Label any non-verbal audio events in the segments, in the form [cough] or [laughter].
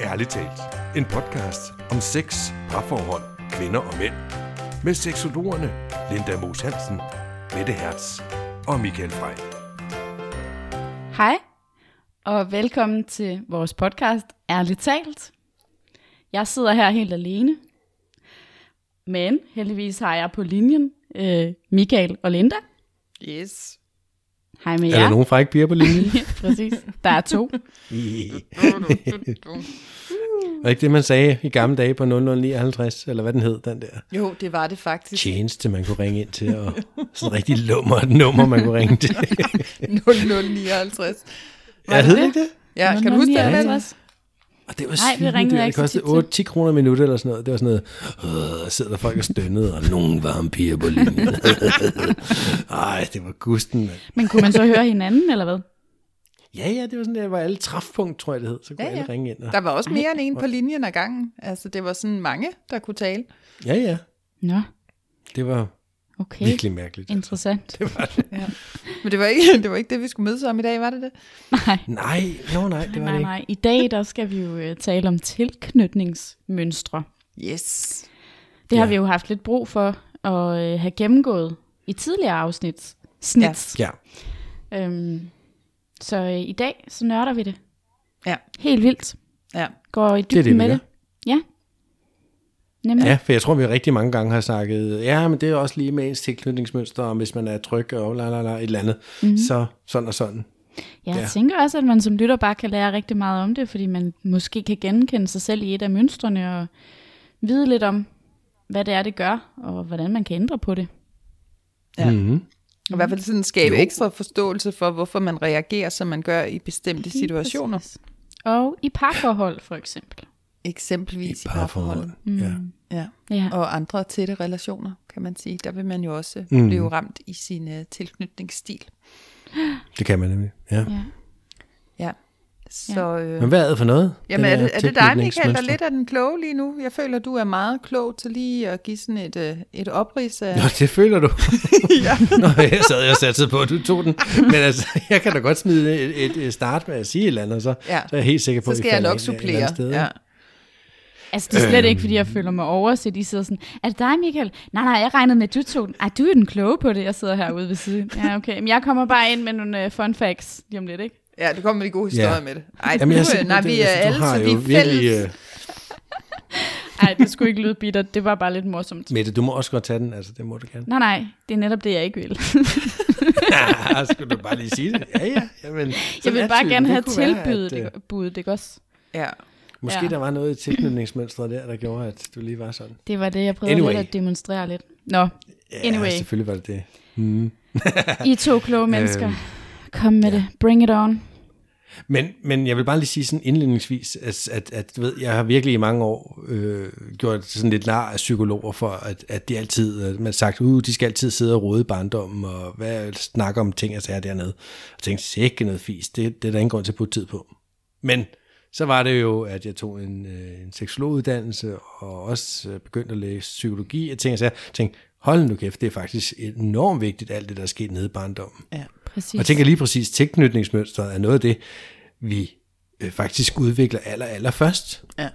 Ærligt talt. En podcast om sex, parforhold, kvinder og mænd. Med seksologerne Linda Moos Hansen, Mette Hertz og Michael Frey. Hej, og velkommen til vores podcast Ærligt talt. Jeg sidder her helt alene, men heldigvis har jeg på linjen øh, Michael og Linda. Yes. Hej med Er der jer. nogen frække piger på linjen? [laughs] Præcis, der er to. Var [laughs] ikke det, man sagde i gamle dage på 0059, eller hvad den hed, den der Jo, det var det faktisk. tjeneste, man kunne ringe ind til, og sådan rigtig lummer et nummer, man kunne ringe til. [laughs] 0059. Ja, hed det ikke det? Ja, kan du huske det? 0059? Og det var Nej, vi ringede Det ikke så kostede tit til. 8, 10 kroner minut eller sådan noget. Det var sådan noget, øh, sidder der folk og stønnede, og nogen varme piger på linjen. [laughs] Ej, det var gusten, mand. Men kunne man så høre hinanden, eller hvad? Ja, ja, det var sådan, det var alle træfpunkt, tror jeg det hed. Så kunne Ja, ja, alle ringe ind. Og... Der var også mere end en på linjen ad gangen. Altså, det var sådan mange, der kunne tale. Ja, ja, Nå, det var okay. virkelig mærkeligt. Interessant. Det var det. Ja. Men det var, ikke, [laughs] det var ikke det, vi skulle mødes om i dag, var det det? Nej, Nej, no, nej, det var nej, det ikke. nej. I dag der skal vi jo øh, tale om tilknytningsmønstre. Yes. Det har Ja. vi jo haft lidt brug for at øh, have gennemgået i tidligere afsnit. Snits. Ja, Øhm, så øh, i dag, så nørder vi det. Ja. Helt vildt. Ja. Går i det er dybden det, vi med det. Ja. Nemlig. Ja, for jeg tror, vi rigtig mange gange har snakket, ja, men det er også lige med ens tilknytningsmønster, og hvis man er tryg og la, la, la, et eller andet, mm-hmm. så sådan og sådan. Jeg Ja. tænker også, at man som lytter bare kan lære rigtig meget om det, fordi man måske kan genkende sig selv i et af mønstrene og vide lidt om, hvad det er, det gør, og hvordan man kan ændre på det. Ja. Mm-hmm. Og i hvert fald sådan skabe Jo. ekstra forståelse for, hvorfor man reagerer, som man gør i bestemte situationer. Præcis. Og i parforhold for eksempel. Eksempelvis i Parforhold. parforhold. Ja. Ja. Ja. Og andre tætte relationer, kan man sige. Der vil man jo også Mm. mm. blive ramt i sin uh, tilknytningsstil. [gasps] Det kan man nemlig. Ja. ja. Ja. Så, øh, Men hvad er det for noget? Jamen, er det, er det dig, Michael, der lidt er den kloge lige nu? Jeg føler, du er meget klog til lige at give sådan et, øh, et oprids af... Nå, det føler du. [laughs] ja. Nå, jeg sad og satte på, at du tog den. Men altså, jeg kan da godt smide et, et, et start med at sige et eller andet, så, Ja. så er jeg helt sikker på, Så at vi skal jeg falder nok ind et eller supplere. andet Sted, ja. Altså, det er slet ikke, fordi jeg føler mig overset. De sidder sådan, er det dig, Michael? Nej, nej, jeg regnede med, at du tog den. Ej, du er den kloge på det. Jeg sidder herude ved siden. Ja, okay. Men jeg kommer bare ind med nogle uh, fun facts lige om lidt, ikke? ja, du kommer med de gode historier Ja. med det. Ej, Jamen, jeg er du, øh, nej, det- vi er altså, alle, så vi er fælles. virkelig, øh, Nej, det skulle ikke lyde bitter. Det var bare lidt morsomt. Mette, du må også godt tage den, altså det må du gerne. Nej, nej, det er netop det, jeg ikke vil. [laughs] Ja, skulle du bare lige sige det? Ja, ja. Jamen, Jeg vil bare gerne have tilbydet at, øh, det, budet, ikke også? Ja. Måske Ja. der var noget i tilknytningsmønstret der, der gjorde, at du lige var sådan. Det var det, jeg prøvede Anyway. lidt at demonstrere lidt. Nå, Anyway. Ja, selvfølgelig var det det. Mm. I to kloge [laughs] mennesker. Øhm, Kom med det. Bring it on. Men, men jeg vil bare lige sige sådan indledningsvis, at, at, at du ved, jeg har virkelig i mange år øh, gjort sådan lidt nar af psykologer for, at, at de altid, at man har sagt, uh, de skal altid sidde og rode i barndommen, og hvad snakke om ting og sager dernede. Og tænkte, sikke noget fis, det, det er der ingen grund til at putte tid på. Men så var det jo, at jeg tog en, øh, en seksologuddannelse, og også øh, begyndte at læse psykologi, og tænkte, så jeg tænkte, hold nu kæft, det er faktisk enormt vigtigt, alt det, der er sket nede i barndommen. ja. Præcis. Og jeg tænker lige præcis, tilknytningsmønstret er noget af det, vi øh, faktisk udvikler aller, aller først. Ja.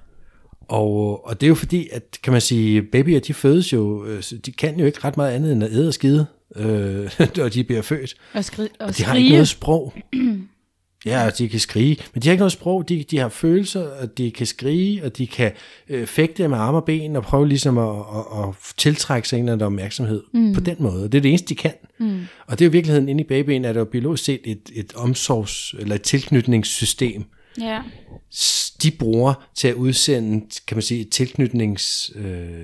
Og, og det er jo fordi, at kan man sige, babyer, de fødes jo, de kan jo ikke ret meget andet end at æde og skide, øh, [laughs] når de bliver født. Og, skri- og Og de har ikke noget sprog. [clears throat] Ja, og de kan skrige, men de har ikke noget sprog, de, de har følelser, og de kan skrige, og de kan øh, fægte med arme og ben, og prøve ligesom at, at, at tiltrække sig en eller anden opmærksomhed mm. på den måde. Det er det eneste, de kan. Mm. Og det er jo i virkeligheden inde i babyen, at der jo biologisk set et, et omsorgs- eller et tilknytningssystem, Ja. s- de bruger til at udsende, kan man sige, et tilknytnings... Øh,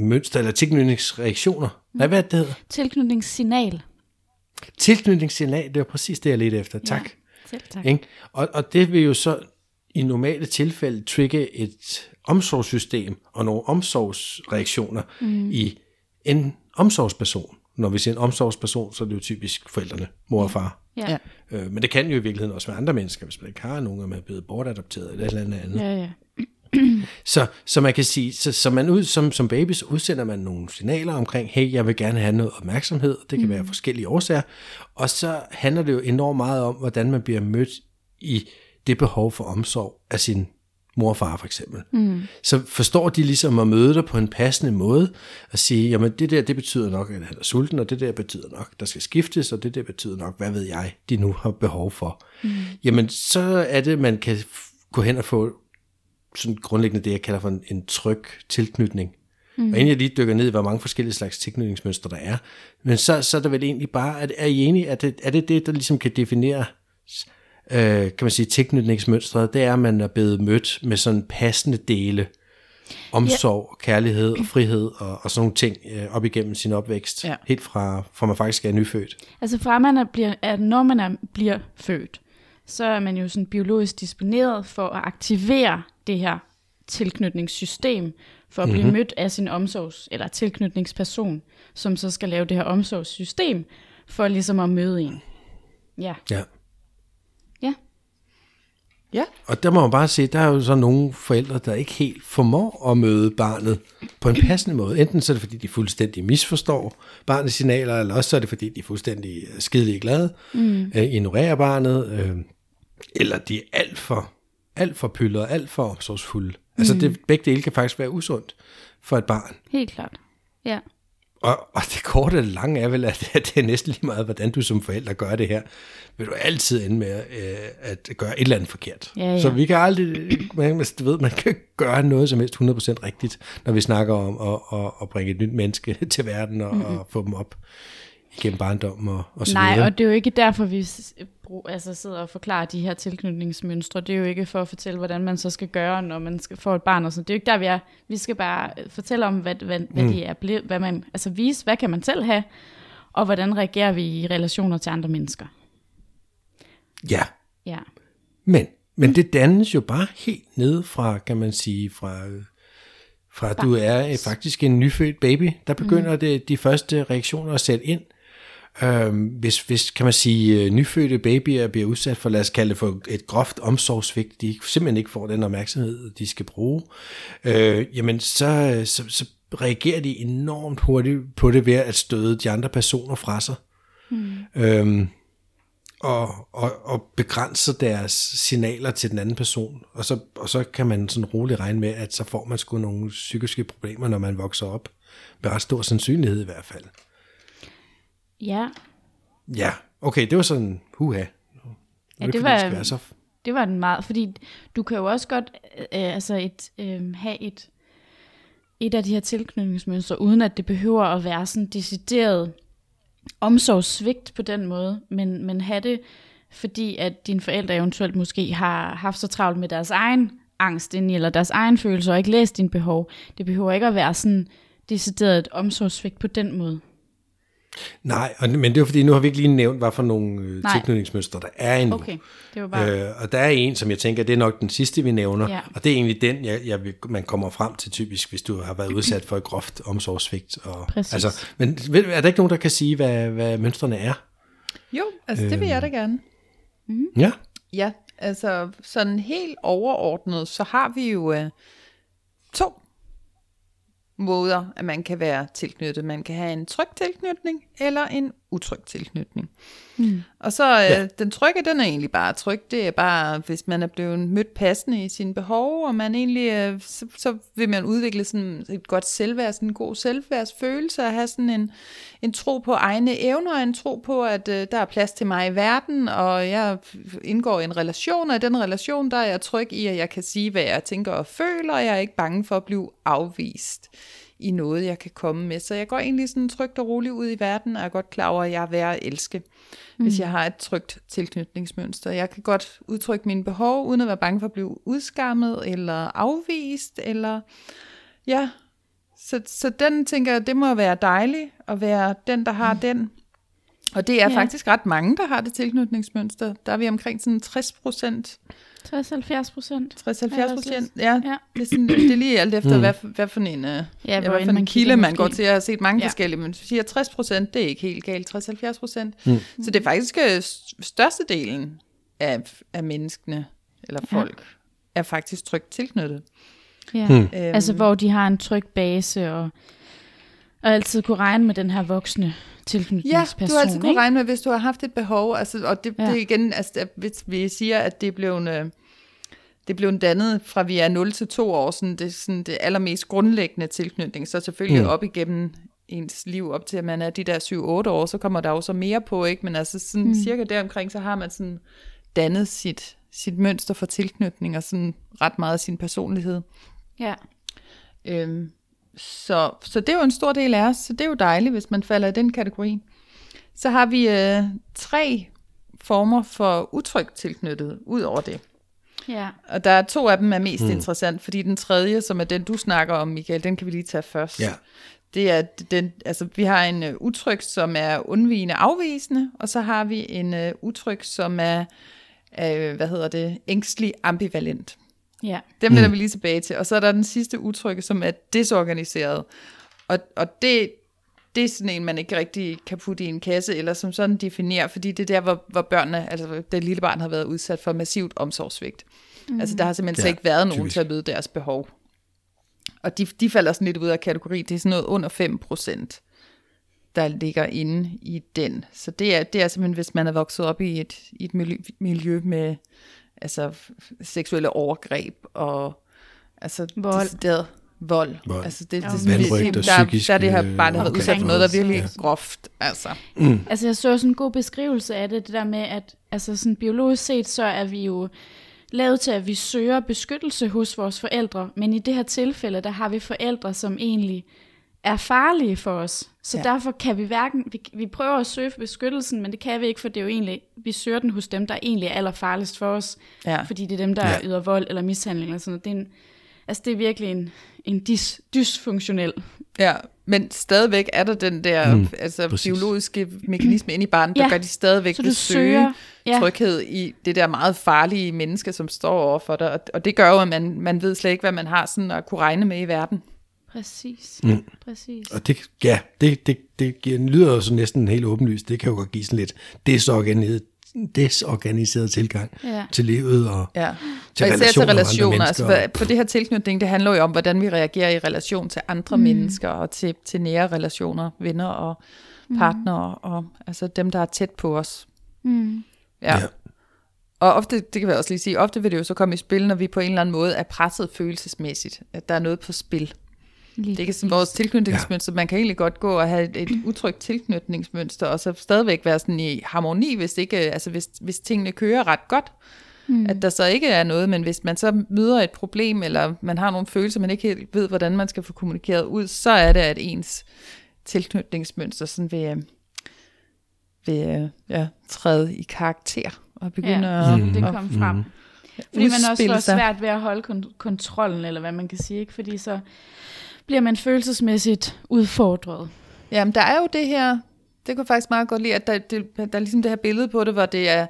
mønster eller tilknytningsreaktioner. Nej, hvad er det, det hedder? Tilknytningssignal. Tilknytningssignal, det var præcis det, jeg ledte efter. Tak. Selv tak. Ikke? Og, og det vil jo så i normale tilfælde trigge et omsorgssystem og nogle omsorgsreaktioner mm. i en omsorgsperson. Når vi siger en omsorgsperson, så er det jo typisk forældrene, mor og far. Ja. Øh, men det kan jo i virkeligheden også være andre mennesker, hvis man ikke har nogen, og man er blevet bortadopteret eller et eller andet andet. Ja, ja. [clears throat] Så, så man kan sige, så, så man ud, som, som baby, så udsender man nogle signaler omkring, hey, jeg vil gerne have noget opmærksomhed. Det kan mm. være forskellige årsager. Og så handler det jo enormt meget om, hvordan man bliver mødt i det behov for omsorg af sin mor og far for eksempel, mm. så forstår de ligesom at møde dig på en passende måde, og sige, jamen det der, det betyder nok, at han er sulten, og det der betyder nok, der skal skiftes, og det der betyder nok, hvad ved jeg, de nu har behov for. Mm. Jamen så er det, man kan gå hen og få sådan grundlæggende det, jeg kalder for en, en tryg tilknytning. Mm. Og inden jeg lige dykker ned i, hvor mange forskellige slags tilknytningsmønstre der er, men så, så er det vel egentlig bare, at er I enige, at det, er det det, der ligesom kan definere øh, kan man sige, tilknytningsmønstret, det er, at man er blevet mødt med sådan passende dele, omsorg, ja. kærlighed og frihed og, og sådan nogle ting øh, op igennem sin opvækst, ja. helt fra, fra man faktisk er nyfødt. Altså fra man er, bliver, at når man er, bliver født, så er man jo sådan biologisk disponeret for at aktivere det her tilknytningssystem, for at blive mm-hmm. mødt af sin omsorgs- eller tilknytningsperson, som så skal lave det her omsorgssystem, for ligesom at møde en. Ja. Ja. Ja. Ja. Og der må man bare se, der er jo så nogle forældre, der ikke helt formår at møde barnet på en passende måde. Enten så er det, fordi de fuldstændig misforstår barnets signaler, eller også så er det, fordi de er fuldstændig skidelige glade, mm. øh, ignorerer barnet, øh, eller de er alt for, alt for pyldret, alt for omsorgsfulde. Altså det, begge dele kan faktisk være usundt for et barn. Helt klart. Ja. Og, og det korte og lange er vel, at, at det er næsten lige meget, hvordan du som forælder gør det her. Vil du altid ende med øh, at gøre et eller andet forkert. Ja, ja. Så vi kan aldrig, man, du ved, man kan gøre noget som helst 100% rigtigt, når vi snakker om at, at, at bringe et nyt menneske [laughs] til verden og, mm-hmm. og få dem op igennem barndom og, og så Nej, videre. og det er jo ikke derfor, vi brug, altså sidder og forklarer de her tilknytningsmønstre. Det er jo ikke for at fortælle, hvordan man så skal gøre, når man skal få et barn og sådan. Det er jo ikke der, vi er. Vi skal bare øh, fortælle om, hvad, hvad, hvad Mm. de er blevet, hvad man, altså vise, hvad kan man selv have, og hvordan reagerer vi i relationer til andre mennesker. Ja, Ja. men, men det dannes jo bare helt ned fra, kan man sige, fra, øh, fra du er øh, faktisk en nyfødt baby, der begynder mm. det, de første reaktioner at sætte ind. Øhm, hvis, hvis, kan man sige, øh, nyfødte babyer bliver udsat for, lad os kalde det for et groft omsorgsvigt, de simpelthen ikke får den opmærksomhed, de skal bruge, øh, jamen så, så, så reagerer de enormt hurtigt på det ved at støde de andre personer fra sig. Mm. Øhm, og, og, og begrænser deres signaler til den anden person. Og så, og så kan man sådan roligt regne med, at så får man sgu nogle psykiske problemer, når man vokser op. Med ret stor sandsynlighed i hvert fald. Ja, Ja, okay, det var sådan, huha. Nu Ja, det var- skal være så det var den meget, fordi du kan jo også godt øh, altså et, øh, have et, et af de her tilknytningsmønstre, uden at det behøver at være sådan decideret omsorgssvigt på den måde, men, men have det, fordi at dine forældre eventuelt måske har haft så travlt med deres egen angst ind i, eller deres egen følelser, og ikke læst dine behov. Det behøver ikke at være sådan decideret et omsorgssvigt på den måde. Nej, og, men det er fordi, nu har vi ikke lige nævnt, hvad for nogle øh, tilknytningsmønstre der er endnu. Okay, det var bare... Øh, og der er en, som jeg tænker, det er nok den sidste, vi nævner. Ja. Og det er egentlig den, jeg, jeg, man kommer frem til typisk, hvis du har været udsat for et groft omsorgsvigt. Og, Præcis. Altså, men er der ikke nogen, der kan sige, hvad, hvad mønstrene er? Jo, altså det vil jeg da gerne. Ja. Ja, altså sådan helt overordnet, så har vi jo øh, to måder, at man kan være tilknyttet. Man kan have en tryg tilknytning, eller en utryg tilknytning. Mm. Og så øh, Ja. den trygge, den er egentlig bare tryg. Det er bare, hvis man er blevet mødt passende i sine behov, og man egentlig, øh, så, så vil man udvikle sådan et godt selvværd, sådan en god selvværdsfølelse, og have sådan en, en tro på egne evner, og en tro på, at øh, der er plads til mig i verden, og jeg indgår i en relation, og i den relation, der er jeg tryg i, at jeg kan sige, hvad jeg tænker og føler, og jeg er ikke bange for at blive afvist i noget, jeg kan komme med. Så jeg går egentlig sådan trygt og roligt ud i verden, og er godt klar over, at jeg er værd at elske, mm. hvis jeg har et trygt tilknytningsmønster. Jeg kan godt udtrykke mine behov, uden at være bange for at blive udskammet, eller afvist, eller ja. Så, så den tænker jeg, det må være dejligt, at være den, der har mm. den. Og det er Ja. ja. faktisk ret mange, der har det tilknytningsmønster. Der er vi omkring sådan 60 procent 60-70 procent. 60-70 procent, ja. Ja. ja. Det, er sådan, det er lige alt efter, Mm. mm. hvad, for- hvad for en, uh, Ja, ja, hvad for man en kilde man måske. går til. Jeg har set mange Ja. ja. forskellige, men siger 60 procent, det er ikke helt galt. 60-70 procent. Mm. Så det er faktisk øh, størstedelen af, af menneskene, eller Ja. folk, er faktisk trygt tilknyttet. Ja. Hmm. Øhm, Altså hvor de har en tryg base, og, og altid kunne regne med den her voksne Ja, tilknytningsperson. du har altid kunne ikke? regne med, hvis du har haft et behov, altså, og det, Ja. ja. det er igen, altså, hvis vi siger, at det er blevet, øh, det blev dannet fra vi er 0 til 2 år, sådan det, sådan det allermest grundlæggende tilknytning. Så selvfølgelig mm. op igennem ens liv, op til at man er de der 7-8 år, så kommer der jo så mere på, ikke? Men altså sådan mm. cirka deromkring, så har man sådan dannet sit, sit mønster for tilknytning, og sådan ret meget af sin personlighed. Ja. Øhm, så, så det er jo en stor del af os, så det er jo dejligt, hvis man falder i den kategori. Så har vi øh, tre former for utrygt tilknyttet, ud over det. Ja. Og der er to af dem er mest mm. interessant, fordi den tredje, som er den, du snakker om, Michael, den kan vi lige tage først. Ja. Det er den, altså vi har en uh, utryg, som er undvigende afvisende, og så har vi en uh, utryg, som er, uh, hvad hedder det, ængstelig ambivalent. Ja. Dem vender mm. vi lige tilbage til. Og så er der den sidste udtryk, som er desorganiseret. Og, og det, det er sådan en, man ikke rigtig kan putte i en kasse, eller som sådan definere, fordi det er der, hvor, hvor børnene, altså det lille barn har været udsat for massivt omsorgsvigt. Mm. Altså der har simpelthen ja, ikke været nogen typisk. til at møde deres behov. Og de, de falder sådan lidt ud af kategori. Det er sådan noget under 5 procent, der ligger inde i den. Så det er, det er simpelthen, hvis man er vokset op i et, i et miljø, miljø med altså, seksuelle overgreb og altså, vold. Det, vold. vold. Altså det, Ja. det, det, det, Vanrøgt der, der, psykisk, der det her øh, barn har været udsat for noget, der er virkelig Ja. groft. Altså. Altså jeg så sådan en god beskrivelse af det, det der med, at altså sådan biologisk set, så er vi jo lavet til, at vi søger beskyttelse hos vores forældre, men i det her tilfælde, der har vi forældre, som egentlig er farlige for os. Så Ja. derfor kan vi hverken, vi, vi prøver at søge for beskyttelsen, men det kan vi ikke, for det er jo egentlig, vi søger den hos dem, der egentlig er allerfarligst for os, Ja. fordi det er dem, der Ja. yder vold eller mishandling eller sådan noget. Det er, en, altså det er virkelig en, en dis, dysfunktionel. Ja, men stadigvæk er der den der Mm, altså, præcis. biologiske mekanisme inde i barnet, der Ja, gør de stadigvæk Så vil du søge søger, ja, tryghed i det der meget farlige menneske, som står over for dig. Og, og det gør jo, at man, man ved slet ikke, hvad man har sådan at kunne regne med i verden. Præcis, Mm. præcis. Og det, ja, det, det, det giver- lyder jo så næsten helt åbenlyst. Det kan jo godt give sådan lidt desorganiseret, desorganiseret tilgang Ja. til livet og Ja. til og især til relationer med andre relationer. Altså, for, for det her tilknytning, det handler jo om, hvordan vi reagerer i relation til andre mm. mennesker og til, til nære relationer, venner og partnere, mm. og altså dem, der er tæt på os. Mm. Ja. Ja. ja. Og ofte, det kan jeg også lige sige, ofte vil det jo så komme i spil, når vi på en eller anden måde er presset følelsesmæssigt, at der er noget på spil. Lige Det er ikke sådan vores tilknytningsmønster. Man kan egentlig godt gå og have et, et utrygt tilknytningsmønster, og så stadigvæk være sådan i harmoni, hvis, ikke, altså hvis, hvis tingene kører ret godt. Mm. At der så ikke er noget, men hvis man så møder et problem, eller man har nogle følelser, man ikke helt ved, hvordan man skal få kommunikeret ud, så er det, at ens tilknytningsmønster sådan vil, vil ja, træde i karakter og begynde Ja, at, det at kom frem. Fordi man også får svært ved at holde kon- kontrollen, eller hvad man kan sige, ikke? fordi så bliver man følelsesmæssigt udfordret. Jamen, der er jo det her, det kunne jeg faktisk meget godt lide, at der, det, der er ligesom det her billede på det, hvor det er,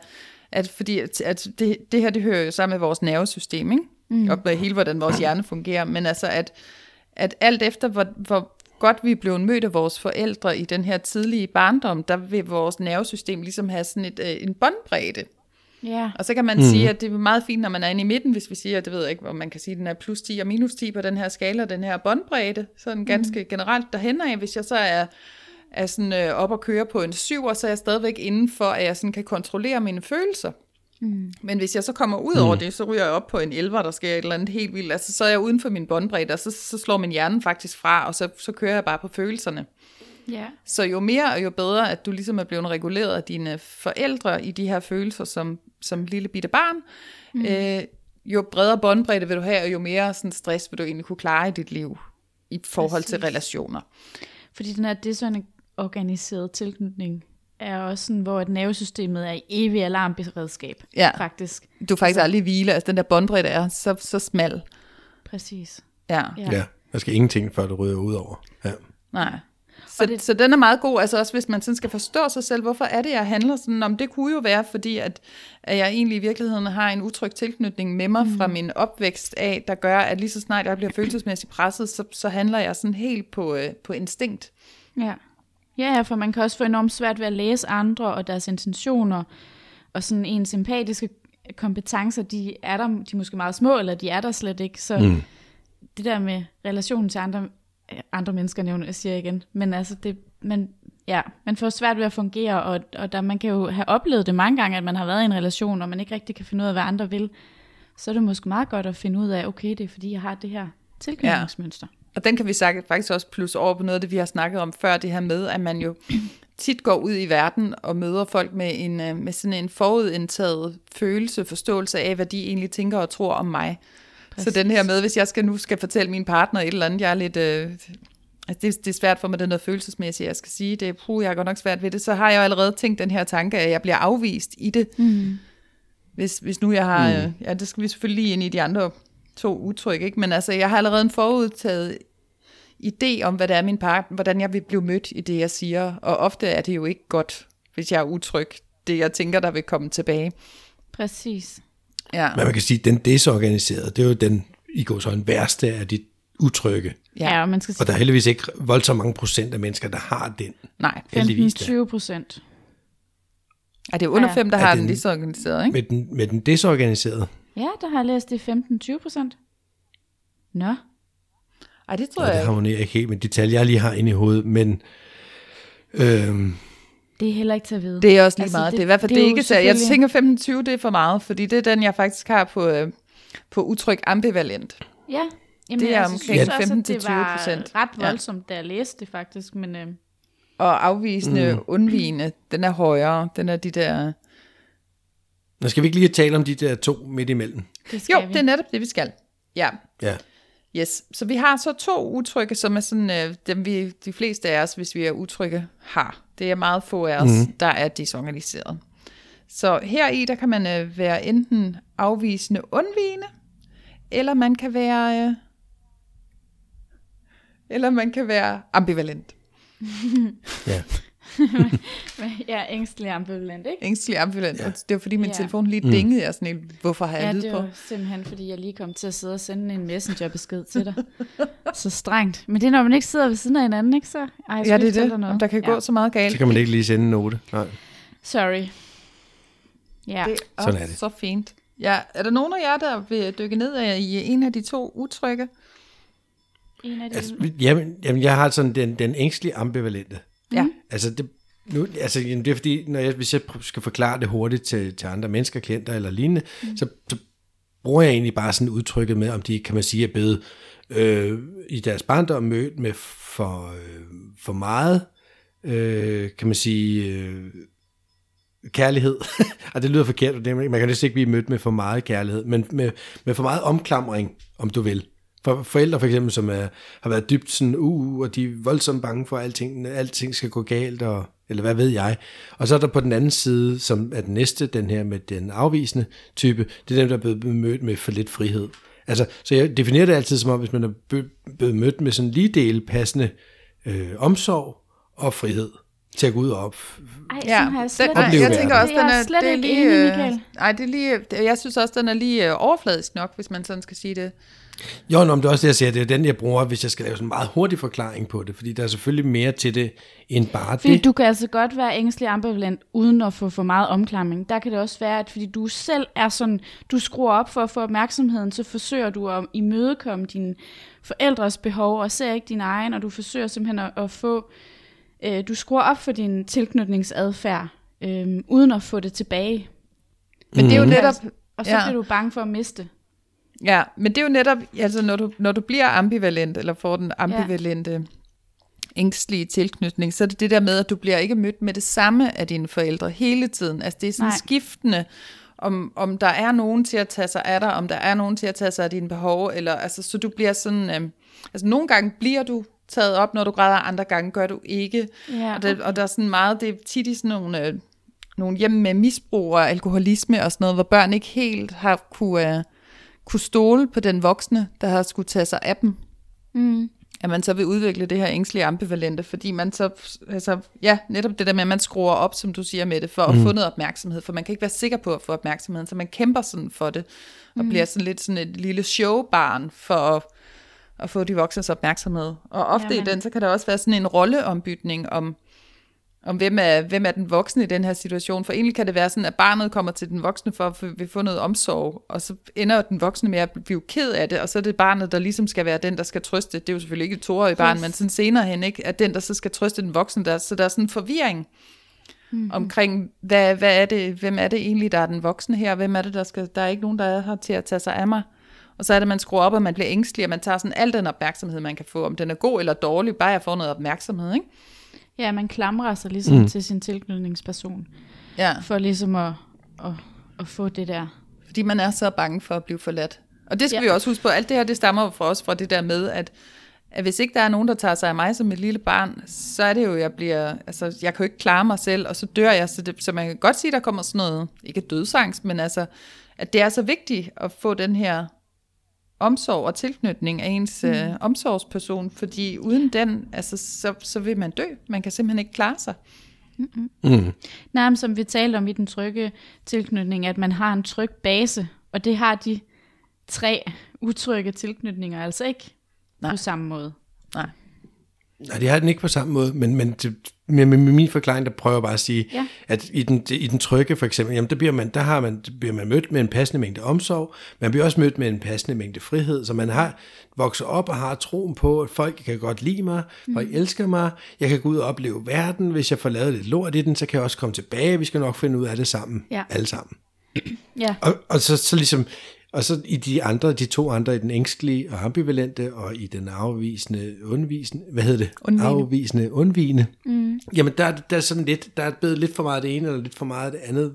at fordi at, at det, det her, det hører jo sammen med vores nervesystem, ikke? Mm. Og med hele, hvordan vores hjerne fungerer, men altså, at, at alt efter, hvor, hvor godt vi er blevet mødt af vores forældre i den her tidlige barndom, der vil vores nervesystem ligesom have sådan et, øh, en båndbredde. Ja, Og så kan man mm. sige, at det er meget fint, når man er inde i midten, hvis vi siger, det ved jeg ikke, hvor man kan sige, at den er plus 10 og minus 10 på den her skala, den her båndbredde, sådan ganske mm. generelt derhen af. Hvis jeg så er, er sådan, øh, op og køre på en 7, så er jeg stadigvæk inden for, at jeg sådan kan kontrollere mine følelser. Mm. Men hvis jeg så kommer ud over det, så ryger jeg op på en 11, der sker et eller andet helt vildt. Altså, så er jeg uden for min båndbredde, og så, så slår min hjerne faktisk fra, og så, så kører jeg bare på følelserne. Ja. Så jo mere og jo bedre, at du ligesom er blevet reguleret af dine forældre i de her følelser som, som lille bitte barn, mm. øh, jo bredere båndbredde vil du have, og jo mere sådan, stress vil du egentlig kunne klare i dit liv i forhold Præcis. til relationer. Fordi den her desorganiseret tilknytning er også sådan, hvor et nervesystemet er i evig alarmberedskab, Ja. faktisk. Du er faktisk aldrig hvile, altså den der båndbredde er så, så smal. Præcis. Ja, Ja. Ja, der skal ingenting, før det ryger ud over. Ja. nej. Så, det- så den er meget god, altså også hvis man sådan skal forstå sig selv, hvorfor er det, jeg handler sådan, om det kunne jo være, fordi at, at jeg egentlig i virkeligheden har en utryg tilknytning med mig mm. fra min opvækst af, der gør, at lige så snart jeg bliver følelsesmæssigt presset, så, så handler jeg sådan helt på, øh, på instinkt. Ja. Ja, for man kan også få enormt svært ved at læse andre og deres intentioner, og sådan ens sympatiske kompetencer, de er der, de er måske meget små, eller de er der slet ikke, så mm. det der med relationen til andre, Øh, andre mennesker, nævner jeg siger igen, men altså det, man, ja, man får svært ved at fungere, og, og der, man kan jo have oplevet det mange gange, at man har været i en relation, og man ikke rigtig kan finde ud af, hvad andre vil, så er det måske meget godt at finde ud af, okay, det er fordi, jeg har det her tilknytningsmønster. Og den kan vi sagt, faktisk også plus over på noget af det, vi har snakket om før, det her med, at man jo [clears throat] tit går ud i verden og møder folk med, en, øh, med sådan en forudindtaget følelse, forståelse af, hvad de egentlig tænker og tror om mig. Præcis. Så den her med, hvis jeg skal nu skal fortælle min partner et eller andet, jeg er lidt... Øh, altså det, det er svært for mig, det er noget følelsesmæssigt, jeg skal sige. Det er, puh, jeg har godt nok svært ved det. Så har jeg jo allerede tænkt den her tanke, at jeg bliver afvist i det. Mm. Hvis, hvis nu jeg har... Mm. Øh, ja, det skal vi selvfølgelig lige ind i de andre to udtryk, ikke? Men altså, jeg har allerede en forudtaget idé om, hvad det er min partner, hvordan jeg vil blive mødt i det, jeg siger. Og ofte er det jo ikke godt, hvis jeg er utryg, det jeg tænker, der vil komme tilbage. Præcis. Ja. Men man kan sige, at den desorganiserede, det er jo den, i går så en værste af de utrygge. Ja, ja og man skal sige, Og der er heldigvis ikke voldsomt mange procent af mennesker, der har den. Nej, Heldigvis da. 15-20 procent. er det er under Ja. fem, der Er har den- den organiseret, ikke? Med den, med den desorganiserede, Ja, der har jeg læst det 15-20 procent. Nå, Ej, det tror og jeg det harmonerer ikke helt med de tal, jeg lige har inde i hovedet, men øhm, det er heller ikke til at vide. Det er også lige Altså, meget. det- Det, er i hvert fald det det er ikke så. Jeg tænker 15-20, det er for meget, fordi det er den, jeg faktisk har på, øh, på udtryk ambivalent. Ja, Jamen, Det er jeg omkring synes også, at 15 til det 20 var procent. ret Ja. voldsomt, da jeg læste det faktisk, men øh, Og afvisende, mm. undvigende, den er højere. Den er de der... nu skal vi ikke lige tale om de der to midt imellem. det skal Jo, vi. det er netop det, vi skal. Ja, Ja. Yes. Så vi har så to udtrykke, som er sådan, øh, dem vi, de fleste af os, hvis vi er utrygge, har. Det er meget få af os, mm. der er desorganiseret. Så her i, der kan man øh, være enten afvisende, undvigende, eller man kan være... Øh, eller man kan være ambivalent. ja. [laughs] Ja, ængstelig ambivalent, ikke? Ængstelig ambivalent. Ja. Det var fordi min Ja. telefon lige dingede. Jeg er sådan helt, hvorfor har jeg Ja, lyd det på? var simpelthen, fordi jeg lige kom til at sidde og sende en messengerbesked til dig. [laughs] så strengt. Men det er, når man ikke sidder ved siden af hinanden, ikke så? Ej, jeg Ja, det er det. noget. Om der kan ja. gå så meget galt. Så kan man ikke lige sende en note. Nej. Sorry. Ja, Det er Sådan er det. så fint. Ja, er der nogen af jer, der vil dykke ned af i en af de to udtrykke? en af de... Altså, jamen, jamen, jeg har sådan den, den ængstlige ambivalente. Ja. Altså, det, nu, altså, jamen, det er fordi, når jeg, hvis jeg skal forklare det hurtigt til, til andre mennesker, klienter eller lignende, mm. så, så bruger jeg egentlig bare sådan udtrykket med, om de, kan man sige, er blevet øh, i deres barndom mødt med for, øh, for meget, øh, kan man sige, øh, kærlighed. [laughs] og det lyder forkert, man kan næsten ikke blive mødt med for meget kærlighed, men med, med for meget omklamring, om du vil. For forældre for eksempel, som er, har været dybt sådan, uh, og de er voldsomt bange for, at alting, alting skal gå galt, og, eller hvad ved jeg. Og så er der på den anden side, som er den næste, den her med den afvisende type, det er dem, der er blevet mødt med for lidt frihed. Altså, så jeg definerer det altid som om, hvis man er blevet mødt med sådan lige del passende øh, omsorg og frihed til at gå ud og op. Ej, Ja, sådan har jeg slet den, jeg tænker også, er den er, det er ikke lige, enig, øh, ej, det er lige, jeg synes også, den er lige øh, overfladisk nok, hvis man sådan skal sige det. Jo, nå, men det er også det, jeg siger, det er den, jeg bruger, hvis jeg skal lave sådan en meget hurtig forklaring på det, fordi der er selvfølgelig mere til det, end bare Fordi det. du kan altså godt være ængstelig ambivalent, uden at få for meget omklamring. Der kan det også være, at fordi du selv er sådan, du skruer op for at få opmærksomheden, så forsøger du at imødekomme dine forældres behov, og ser ikke din egen, og du forsøger simpelthen at, at få, øh, du skruer op for din tilknytningsadfærd, øh, uden at få det tilbage. Men det er jo Mhm. netop, Og så ja. bliver du bange for at miste. Ja, men det er jo netop, altså når du, når du bliver ambivalent, eller får den ambivalente ja. ængstlige tilknytning, så er det det der med, at du bliver ikke mødt med det samme af dine forældre hele tiden. Altså det er sådan Nej. skiftende, om, om der er nogen til at tage sig af dig, om der er nogen til at tage sig af dine behov, eller altså, så du bliver sådan, øh, altså nogle gange bliver du taget op, når du græder, andre gange gør du ikke. Ja, Og, det, og der er sådan meget, det er tit i sådan nogle, øh, nogle hjem med misbrug og alkoholisme og sådan noget, hvor børn ikke helt har kunne, øh, kunne stole på den voksne, der har skulle tage sig af dem. Mm. At man så vil udvikle det her ængstlige ambivalente, fordi man så, altså, ja, netop det der med, at man skruer op, som du siger med det, for at Mm. få noget opmærksomhed, for man kan ikke være sikker på at få opmærksomheden, så man kæmper sådan for det, og Mm. bliver sådan lidt sådan et lille showbarn for at, at få de voksnes opmærksomhed. Og ofte Jamen. i den, så kan der også være sådan en rolleombytning om, om hvem er, hvem er den voksne i den her situation. For egentlig kan det være sådan, at barnet kommer til den voksne for at vil få noget omsorg, og så ender den voksne med at blive ked af det, og så er det barnet, der ligesom skal være den, der skal trøste. Det er jo selvfølgelig ikke et toårigt barn, Yes. men sådan senere hen, ikke? at den, der så skal trøste den voksne, der, så der er sådan en forvirring. mm. omkring, hvad, hvad er det, hvem er det egentlig, der er den voksne her, hvem er det, der skal, der er ikke nogen, der er her til at tage sig af mig. Og så er det, man skruer op, og man bliver ængstelig, og man tager sådan al den opmærksomhed, man kan få, om den er god eller dårlig, bare jeg får noget opmærksomhed, ikke? Ja, man klamrer sig ligesom mm. til sin tilknytningsperson, Ja, for ligesom at, at, at få det der. fordi man er så bange for at blive forladt. Og det skal Ja. vi også huske på. Alt det her, det stammer fra os fra det der med, at, at hvis ikke der er nogen, der tager sig af mig som et lille barn, så er det jo, jeg bliver, altså, jeg kan jo ikke klare mig selv, og så dør jeg. Så, det, så man kan godt sige, der kommer sådan noget, ikke dødsangst, men altså, at det er så vigtigt at få den her omsorg og tilknytning af ens mm. øh, omsorgsperson, fordi uden den, altså, så, så vil man dø. Man kan simpelthen ikke klare sig. Mm. Nej, men som vi talte om i den trygge tilknytning, at man har en tryg base, og det har de tre utrygge tilknytninger altså ikke. Nej. på samme måde. Nej. Nej, det har den ikke på samme måde, men, men det, med, med, med min forklaring, der prøver jeg bare at sige, Ja. at i den, i den trygge for eksempel, jamen der bliver man, der har man, bliver man mødt med en passende mængde omsorg, man bliver også mødt med en passende mængde frihed, så man har vokset op og har troen på, at folk kan godt lide mig, folk elsker mig, jeg kan gå ud og opleve verden, hvis jeg får lavet lidt lort i den, så kan jeg også komme tilbage, vi skal nok finde ud af det sammen, Ja. alle sammen. Ja, Og, og så, så ligesom, og så i de andre, de to andre, i den ængstlige og ambivalente, og i den afvisende, undvisende, hvad hedder det? Undvigende. Afvisende, undvigende. Mm. Jamen, der, er- der er sådan lidt, der er blevet lidt for meget det ene, eller lidt for meget det andet.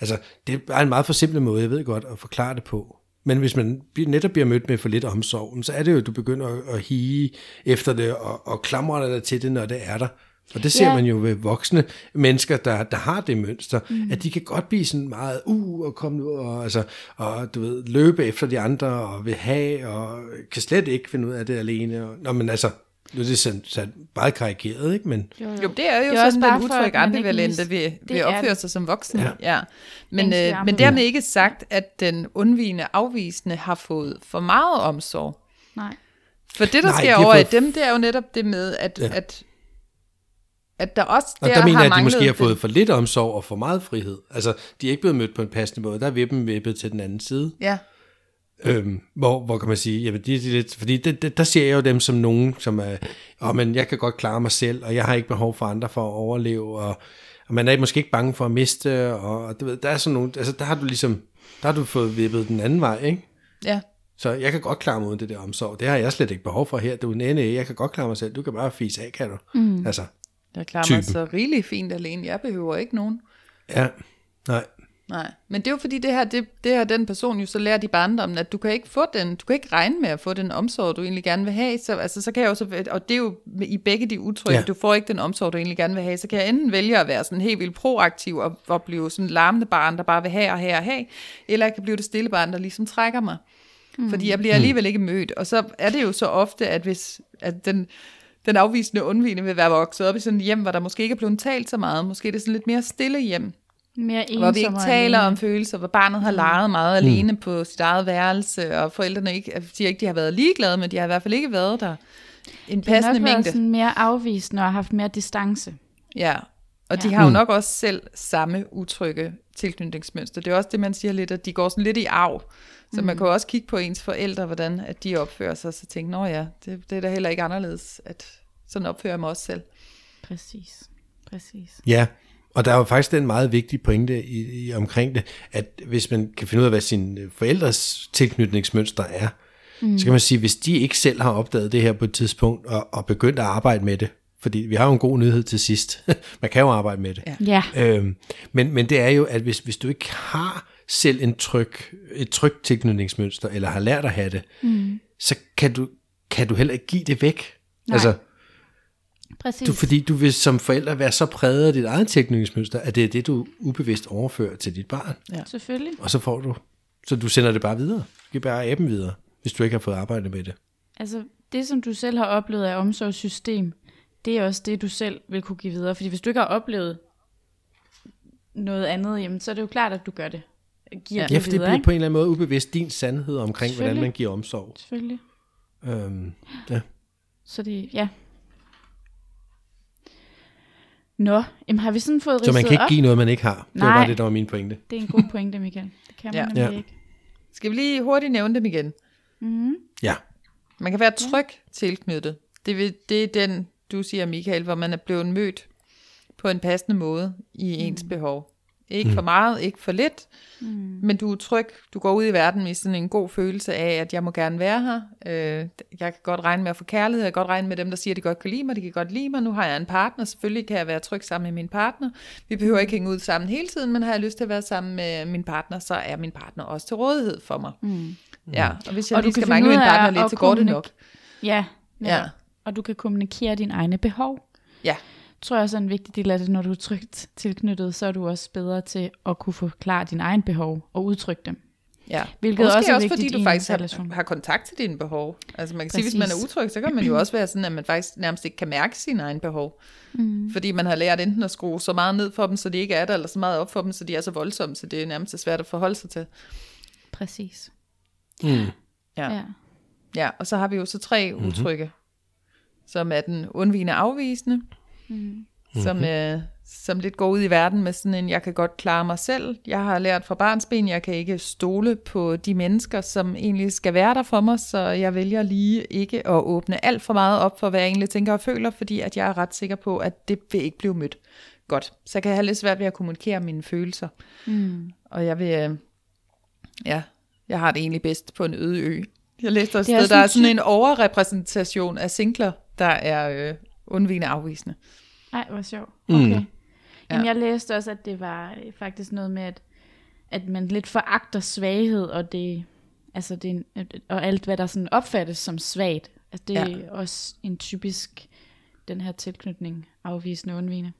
Altså, det er en meget forsimplet måde, jeg ved godt, at forklare det på. Men hvis man netop bliver mødt med for lidt omsorg, så er det jo, at du begynder at, at hige efter det, og, og klamre dig til det, når det er der. Og det ser Ja. man jo ved voksne mennesker, der, der har det mønster, mm. at de kan godt blive sådan meget, uh, og komme ud og, altså, og du ved, løbe efter de andre, og vil have, og kan slet ikke finde ud af det alene. Og, nå, men altså, nu er det sådan, sådan meget karikeret, ikke? Men, jo, jo. Jo, det er jo Det er også sådan bare at udtryk ambivalente at er opføre sig som voksen. Ja. Ja. Men, øh, men dermed ikke sagt, at den undvigende afvisende har fået for meget omsorg. Nej. For det, der Nej, sker over i dem, det er jo netop det med, at, ja. at, at der også og der, der, der mener har jeg, at de måske har fået for lidt omsorg og for meget frihed. Altså, de er ikke blevet mødt på en passende måde. Der er vippen vippet til den anden side. Ja, Øhm, hvor, hvor kan man sige, jamen de, de lidt, fordi det, det, der ser jeg jo dem som nogen, som er, oh, men jeg kan godt klare mig selv, og jeg har ikke behov for andre for at overleve, og, og man er måske ikke bange for at miste, og, og du ved, der er sådan nogle, altså der har du ligesom, der har du fået vippet den anden vej, ikke? ja. Så jeg kan godt klare mig uden det der omsorg. Det har jeg slet ikke behov for her. Du er næne, jeg kan godt klare mig selv. Du kan bare fise af, kan du? Mm. Altså, Jeg klarer mig Typen. så rigeligt fint alene. Jeg behøver ikke nogen. ja, nej. Nej, men det er jo fordi, det her, det, det har den person jo så lært i barndommen, at du kan ikke få den, du kan ikke regne med at få den omsorg, du egentlig gerne vil have, så, altså, så kan jeg jo så, og det er jo i begge de udtryk, Ja. ja. du får ikke den omsorg, du egentlig gerne vil have, så kan jeg enten vælge at være sådan helt vildt proaktiv og, og blive sådan larmende barn, der bare vil have og have og have, eller jeg kan blive det stille barn, der ligesom trækker mig. Mm. Fordi jeg bliver alligevel ikke mødt, og så er det jo så ofte, at hvis at den, den afvisende undvigende vil være vokset op i sådan et hjem, hvor der måske ikke er blevet talt så meget, måske er det sådan lidt mere stille hjem, Mere hvor vi ikke taler alene. om følelser, hvor barnet har leget meget mm. alene på sit eget værelse, og forældrene ikke, jeg siger ikke, de har været ligeglade, men de har i hvert fald ikke været der. En De har passende nok været mængde. sådan mere afvisende og haft mere distance. Ja, og de Ja. har jo Mm. nok også selv samme utrygge tilknytningsmønster. Det er også det, man siger lidt, at de går sådan lidt i arv. Så Mm. man kan jo også kigge på ens forældre, hvordan at de opfører sig, og så tænke, nå ja, det, det er da heller ikke anderledes, at sådan opfører jeg mig også selv. Præcis. Præcis. Ja, og der er jo faktisk den meget vigtige pointe i, i, omkring det, at hvis man kan finde ud af, hvad sine forældres tilknytningsmønster er, mm. så kan man sige, hvis de ikke selv har opdaget det her på et tidspunkt, og, og begyndt at arbejde med det, fordi vi har jo en god nyhed til sidst, [laughs] man kan jo arbejde med det, Ja. Ja. Øhm, men, men det er jo, at hvis, hvis du ikke har selv en tryg, et trygt tilknytningsmønster, eller har lært at have det, mm. så kan du, kan du heller ikke give det væk. Nej. Altså, Præcis. du, fordi du vil som forælder være så præget af dit eget tilknytningsmønster, at det er det, du ubevidst overfører til dit barn. Selvfølgelig. Og så får du, så du sender det bare videre. Du kan bare aben videre, hvis du ikke har fået arbejdet med det. Altså, det som du selv har oplevet af omsorgssystem, det er også det, du selv vil kunne give videre. Fordi hvis du ikke har oplevet noget andet, jamen, så er det jo klart, at du gør det. Giver Ja. det Ja, for det videre, bliver ikke? på en eller anden måde ubevidst din sandhed omkring, hvordan man giver omsorg. Selvfølgelig. Øhm, ja. Så det, ja. Nå, jamen har vi sådan fået Så man ridset kan ikke op? give noget, man ikke har. Det var bare det, der var min pointe. Det er en god pointe, Michael. Det kan man Ja. nemlig Ja. ikke. Skal vi lige hurtigt nævne dem igen? Mm-hmm. Ja. Man kan være tryg tilknyttet. Det, vil, det er den, du siger, Michael, hvor man er blevet mødt på en passende måde i ens mm. behov. Ikke for meget, ikke for lidt, mm. men du er tryg. Du går ud i verden med sådan en god følelse af, at jeg må gerne være her. Øh, jeg kan godt regne med at få kærlighed. Jeg kan godt regne med dem, der siger, at de godt kan lide mig. De kan godt lide mig. Nu har jeg en partner. Selvfølgelig kan jeg være tryg sammen med min partner. Vi behøver ikke hænge ud sammen hele tiden, men har jeg lyst til at være sammen med min partner, så er min partner også til rådighed for mig. Mm. Ja, og hvis jeg Og du lige kan skal mangle min partner lidt, så går det nok. Ja, ja. Ja. Og du kan kommunikere dine egne behov. Ja, tror jeg også er en vigtig del af det, når du er trygt tilknyttet, så er du også bedre til at kunne forklare dine egne behov og udtrykke dem. Ja. Hvilket Måske også er også fordi du faktisk relation. har, har kontakt til dine behov. Altså man kan sige, hvis man er Præcis. utryg, så kan man jo også være sådan, at man faktisk nærmest ikke kan mærke sine egne behov. Mm. Fordi man har lært enten at skrue så meget ned for dem, så de ikke er der, eller så meget op for dem, så de er så voldsomme, så det er nærmest svært at forholde sig til. Præcis. Mm. Ja. Ja. ja og så har vi jo så tre mm-hmm. utrygge, som er den undvigende afvisende, mm. som, øh, som lidt går ud i verden med sådan en, jeg kan godt klare mig selv. Jeg har lært fra barnsben, jeg kan ikke stole på de mennesker, som egentlig skal være der for mig, så jeg vælger lige ikke at åbne alt for meget op for, hvad jeg egentlig tænker og føler, fordi at jeg er ret sikker på, at det vil ikke blive mødt godt. Så jeg kan have lidt svært ved at kommunikere mine følelser. Mm. Og jeg vil, øh, ja, jeg har det egentlig bedst på en øde ø. Jeg læste også er der er sådan sådan en overrepræsentation af singler, der er øh, undvigende afvisende. Ej, hvor sjovt. Okay. Mm. Jamen, jeg læste også, at det var øh, faktisk noget med, at, at man lidt foragter svaghed, og det, altså det, og alt, hvad der sådan opfattes som svagt. Altså, det Ja. er også en typisk, den her tilknytning, afvisende undvigende.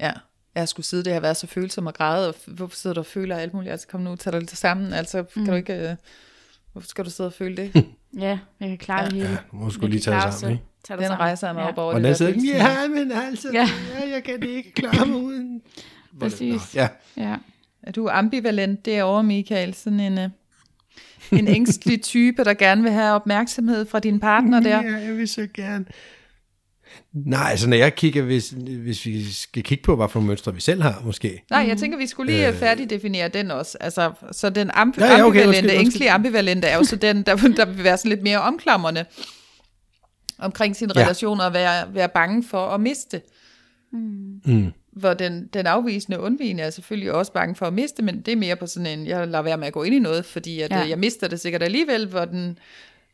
Ja, jeg skulle sidde der og være så følsom og græde, og hvorfor sidder du og føler alt muligt? Altså kom nu, tag dig lidt sammen. Altså, kan Mm. du ikke... Øh, hvorfor skal du sidde og føle det? [laughs] Ja, jeg kan klare det hele. Ja, må Jeg lige tage dig sammen, ikke? Tag Den sammen. rejser mig ja. op over Og det der følelse. ja, men altså, Ja. ja. jeg kan det ikke klare mig uden. [laughs] Præcis. Ja, Ja. Er du ambivalent derovre, Michael? Sådan en, øh, en ængstelig type, der gerne vil have opmærksomhed fra din partner [laughs] der? Ja, jeg vil så gerne. Nej, altså når jeg kigger, hvis, hvis vi skal kigge på, hvad for mønstre vi selv har, måske. Nej, jeg tænker, vi skulle lige øh, færdigdefinere den også. Altså, så den ambi- Ja, ja, okay, ambivalente, undskyld. ængstlige ambivalente er jo så den, der, der vil være sådan lidt mere omklamrende omkring sine Ja. relationer og være, være bange for at miste. Mm. Hvor den, den afvisende undvigende er selvfølgelig også bange for at miste, men det er mere på sådan en, jeg lader være med at gå ind i noget, fordi at, Ja. ja. jeg mister det sikkert alligevel, hvor den,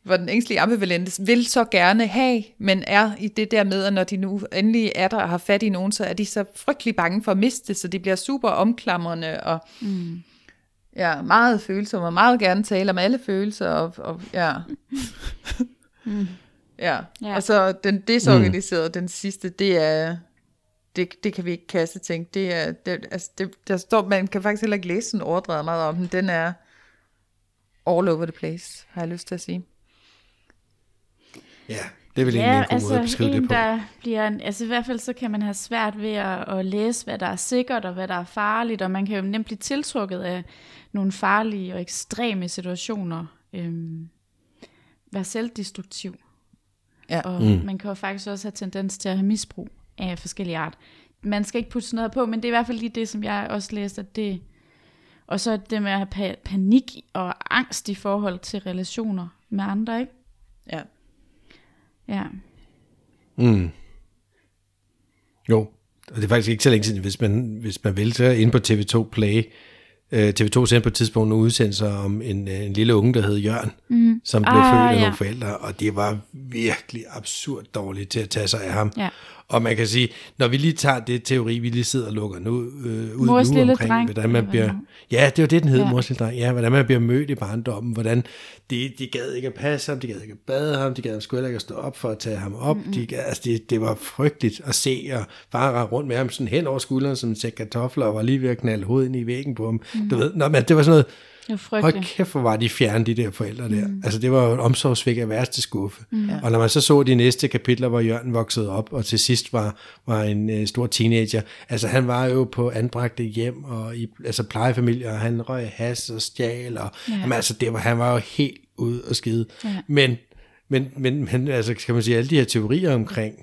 hvor den ængstlige ambivalente vil så gerne have, men er i det der med, at når de nu endelig er der og har fat i nogen, så er de så frygtelig bange for at miste, så de bliver super omklamrende og mm. ja, meget følsomme og meget gerne tale om alle følelser. Og, og, ja. Mm. [laughs] ja. Ja. og så den desorganiserede, mm. den sidste, det er, det, det kan vi ikke kaste tænke. Det er, det, altså det, der står, man kan faktisk heller ikke læse sådan overdrevet meget om den. Den er all over the place, har jeg lyst til at sige. Ja, det vel Ja, egentlig en god altså måde at beskrive en, det på. der bliver, en- altså i hvert fald så kan man have svært ved at, at læse, hvad der er sikkert og hvad der er farligt, og man kan jo nemt blive tiltrukket af nogle farlige og ekstreme situationer. Øhm, være selvdestruktiv. Ja. Og mm. man kan jo faktisk også have tendens til at have misbrug af forskellige art. Man skal ikke putte sådan noget på, men det er i hvert fald lige det, som jeg også læste, at det... Og så det med at have pa- panik og angst i forhold til relationer med andre, ikke? Ja. Ja. Mm. Jo, og det er faktisk ikke så længe siden, hvis man, hvis man vil, så ind på TV2 Play. Øh, TV2 sendte på et tidspunkt nogle udsendelser om en, øh, en lille unge, der hed Jørgen, mm. som blev Ah, født af ja. nogle forældre, og det var virkelig absurd dårligt til at tage sig af ham. Ja. Og man kan sige, når vi lige tager det teori, vi lige sidder og lukker nu, øh, ud Mors nu omkring, dreng, hvordan man bliver... Ja, det var det, den hed, Ja. mors lille dreng. Ja, hvordan man bliver mødt i barndommen, hvordan de, de gad ikke at passe ham, de gad ikke at bade ham, de gad sgu heller ikke at stå op for at tage ham op. Mm-hmm. De, altså, det, det var frygteligt at se, og far rende rundt med ham sådan hen over skulderen som en sæk kartofler, og var lige ved at knalde hovedet ind i væggen på ham. Mm. Du ved, nå, men det var sådan noget. Hold kæft, hvor var de fjerne, de der forældre der. Mm. Altså, det var jo et omsorgsvæk af værste skuffe. Mm. Og når man så så de næste kapitler, hvor Jørgen voksede op, og til sidst var, var en øh, stor teenager, altså han var jo på anbragte hjem, og i altså plejefamilier, og han røg has og stjal, og ja. jamen, altså, det var, han var jo helt ude og skide. Ja. Men, men, men, men altså, kan man sige, alle de her teorier omkring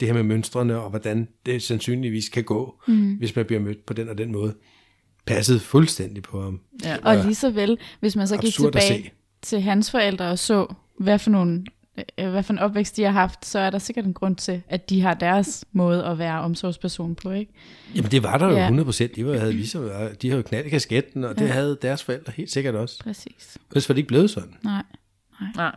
det her med mønstrene, og hvordan det sandsynligvis kan gå, mm. hvis man bliver mødt på den og den måde, passede fuldstændig på ham. Ja. Og lige så vel, hvis man så gik tilbage til hans forældre og så, hvad for nogle øh, hvad for en opvækst de har haft, så er der sikkert en grund til, at de har deres måde at være omsorgsperson på, ikke? Jamen det var der jo Ja. 100 procent. De, var, havde lige så, de havde jo knald i kasketten, og det Ja. havde deres forældre helt sikkert også. Præcis. Ellers var det ikke blevet sådan. Nej, Nej.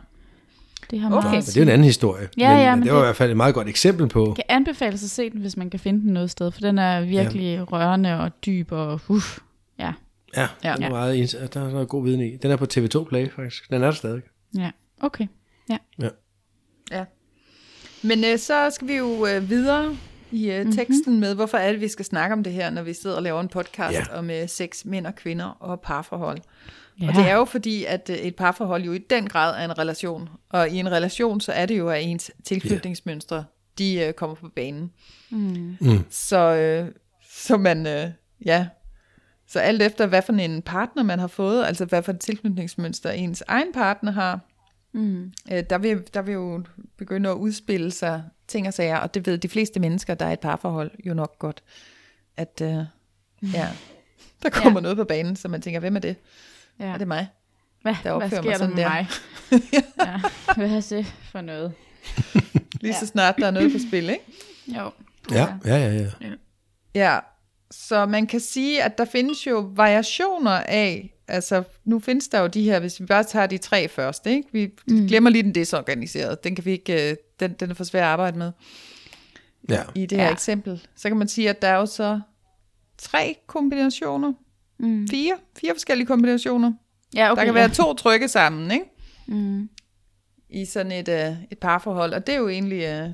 Det har Okay. meget Men at det er jo en anden historie. Ja, men, ja, men det var det- i hvert fald et meget godt eksempel på. kan anbefales at se den, hvis man kan finde den noget sted, for den er virkelig ja. rørende og dyb og uff. Ja, Ja, Ja. den er meget, ens- der er noget god viden i. Den er på TV2 Play faktisk. Den er der stadig. ja. Okay. Ja. Ja. Men øh, så skal vi jo øh, videre i øh, teksten mm-hmm. med, hvorfor er det, vi skal snakke om det her, når vi sidder og laver en podcast Ja. ja. om øh, sex, mænd og kvinder og parforhold. Ja. Og det er jo fordi, at øh, et parforhold jo i den grad er en relation. Og i en relation, så er det jo, at ens tilknytningsmønstre, de øh, kommer på banen. Mm. Mm. Så, øh, så man, øh, ja, så alt efter, hvad for en partner man har fået, altså hvad for et tilknytningsmønster ens egen partner har, Mm. øh, der, vil, der vil jo begynde at udspille sig ting og sager, og det ved de fleste mennesker, der er et parforhold, jo nok godt, at øh, ja, [laughs] der kommer ja. noget på banen, så man tænker, hvem er det? Ja. Er det mig? Hvad, der hvad opfører sker mig sådan med der? mig? [laughs] ja. Hvad er det for noget? [laughs] Lige Ja. så snart der er noget på spil, ikke? Jo. Ja, ja, ja. ja. Ja, så man kan sige, at der findes jo variationer af, altså nu findes der jo de her, hvis vi bare tager de tre først, ikke? Vi mm. glemmer lige den desorganiserede, den kan vi ikke, øh, den, den er for svær at arbejde med ja. i det her Ja. eksempel. Så kan man sige, at der er jo så tre kombinationer, Mm. fire, fire forskellige kombinationer. Ja, Okay, der kan ja. være to trykke sammen, ikke? Mm. I sådan et, øh, et parforhold, og det er jo egentlig, øh,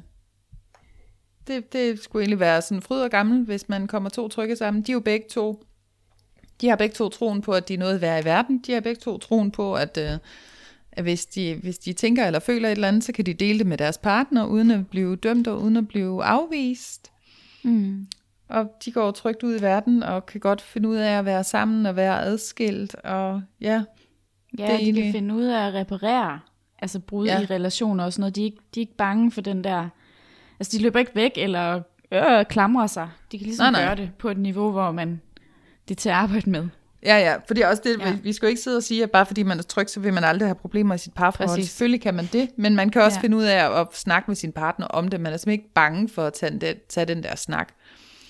det, det skulle egentlig være sådan fryd og gammel, hvis man kommer to trykke sammen. De er jo begge to, de har begge to troen på, at de er noget værd i verden. De har begge to troen på, at, øh, at hvis, de, hvis de tænker eller føler et eller andet, så kan de dele det med deres partner, uden at blive dømt og uden at blive afvist. Mm. Og de går trygt ud i verden og kan godt finde ud af at være sammen og være adskilt. Og ja, Ja, Det de egentlig- kan finde ud af at reparere, altså brud Ja. i relationer og sådan noget. De er, ikke, de er ikke bange for den der, altså de løber ikke væk eller øh, klamrer sig. De kan ligesom Nej, nej, gøre det på et niveau, hvor man det er til at arbejde med. Ja, ja, for det er også det, ja. Vi skal jo ikke sidde og sige, at bare fordi man er tryg, så vil man aldrig have problemer i sit parforhold. Præcis. Selvfølgelig kan man det, men man kan også ja. Finde ud af at, at snakke med sin partner om det. Man er simpelthen ikke bange for at tage den, tage den der snak.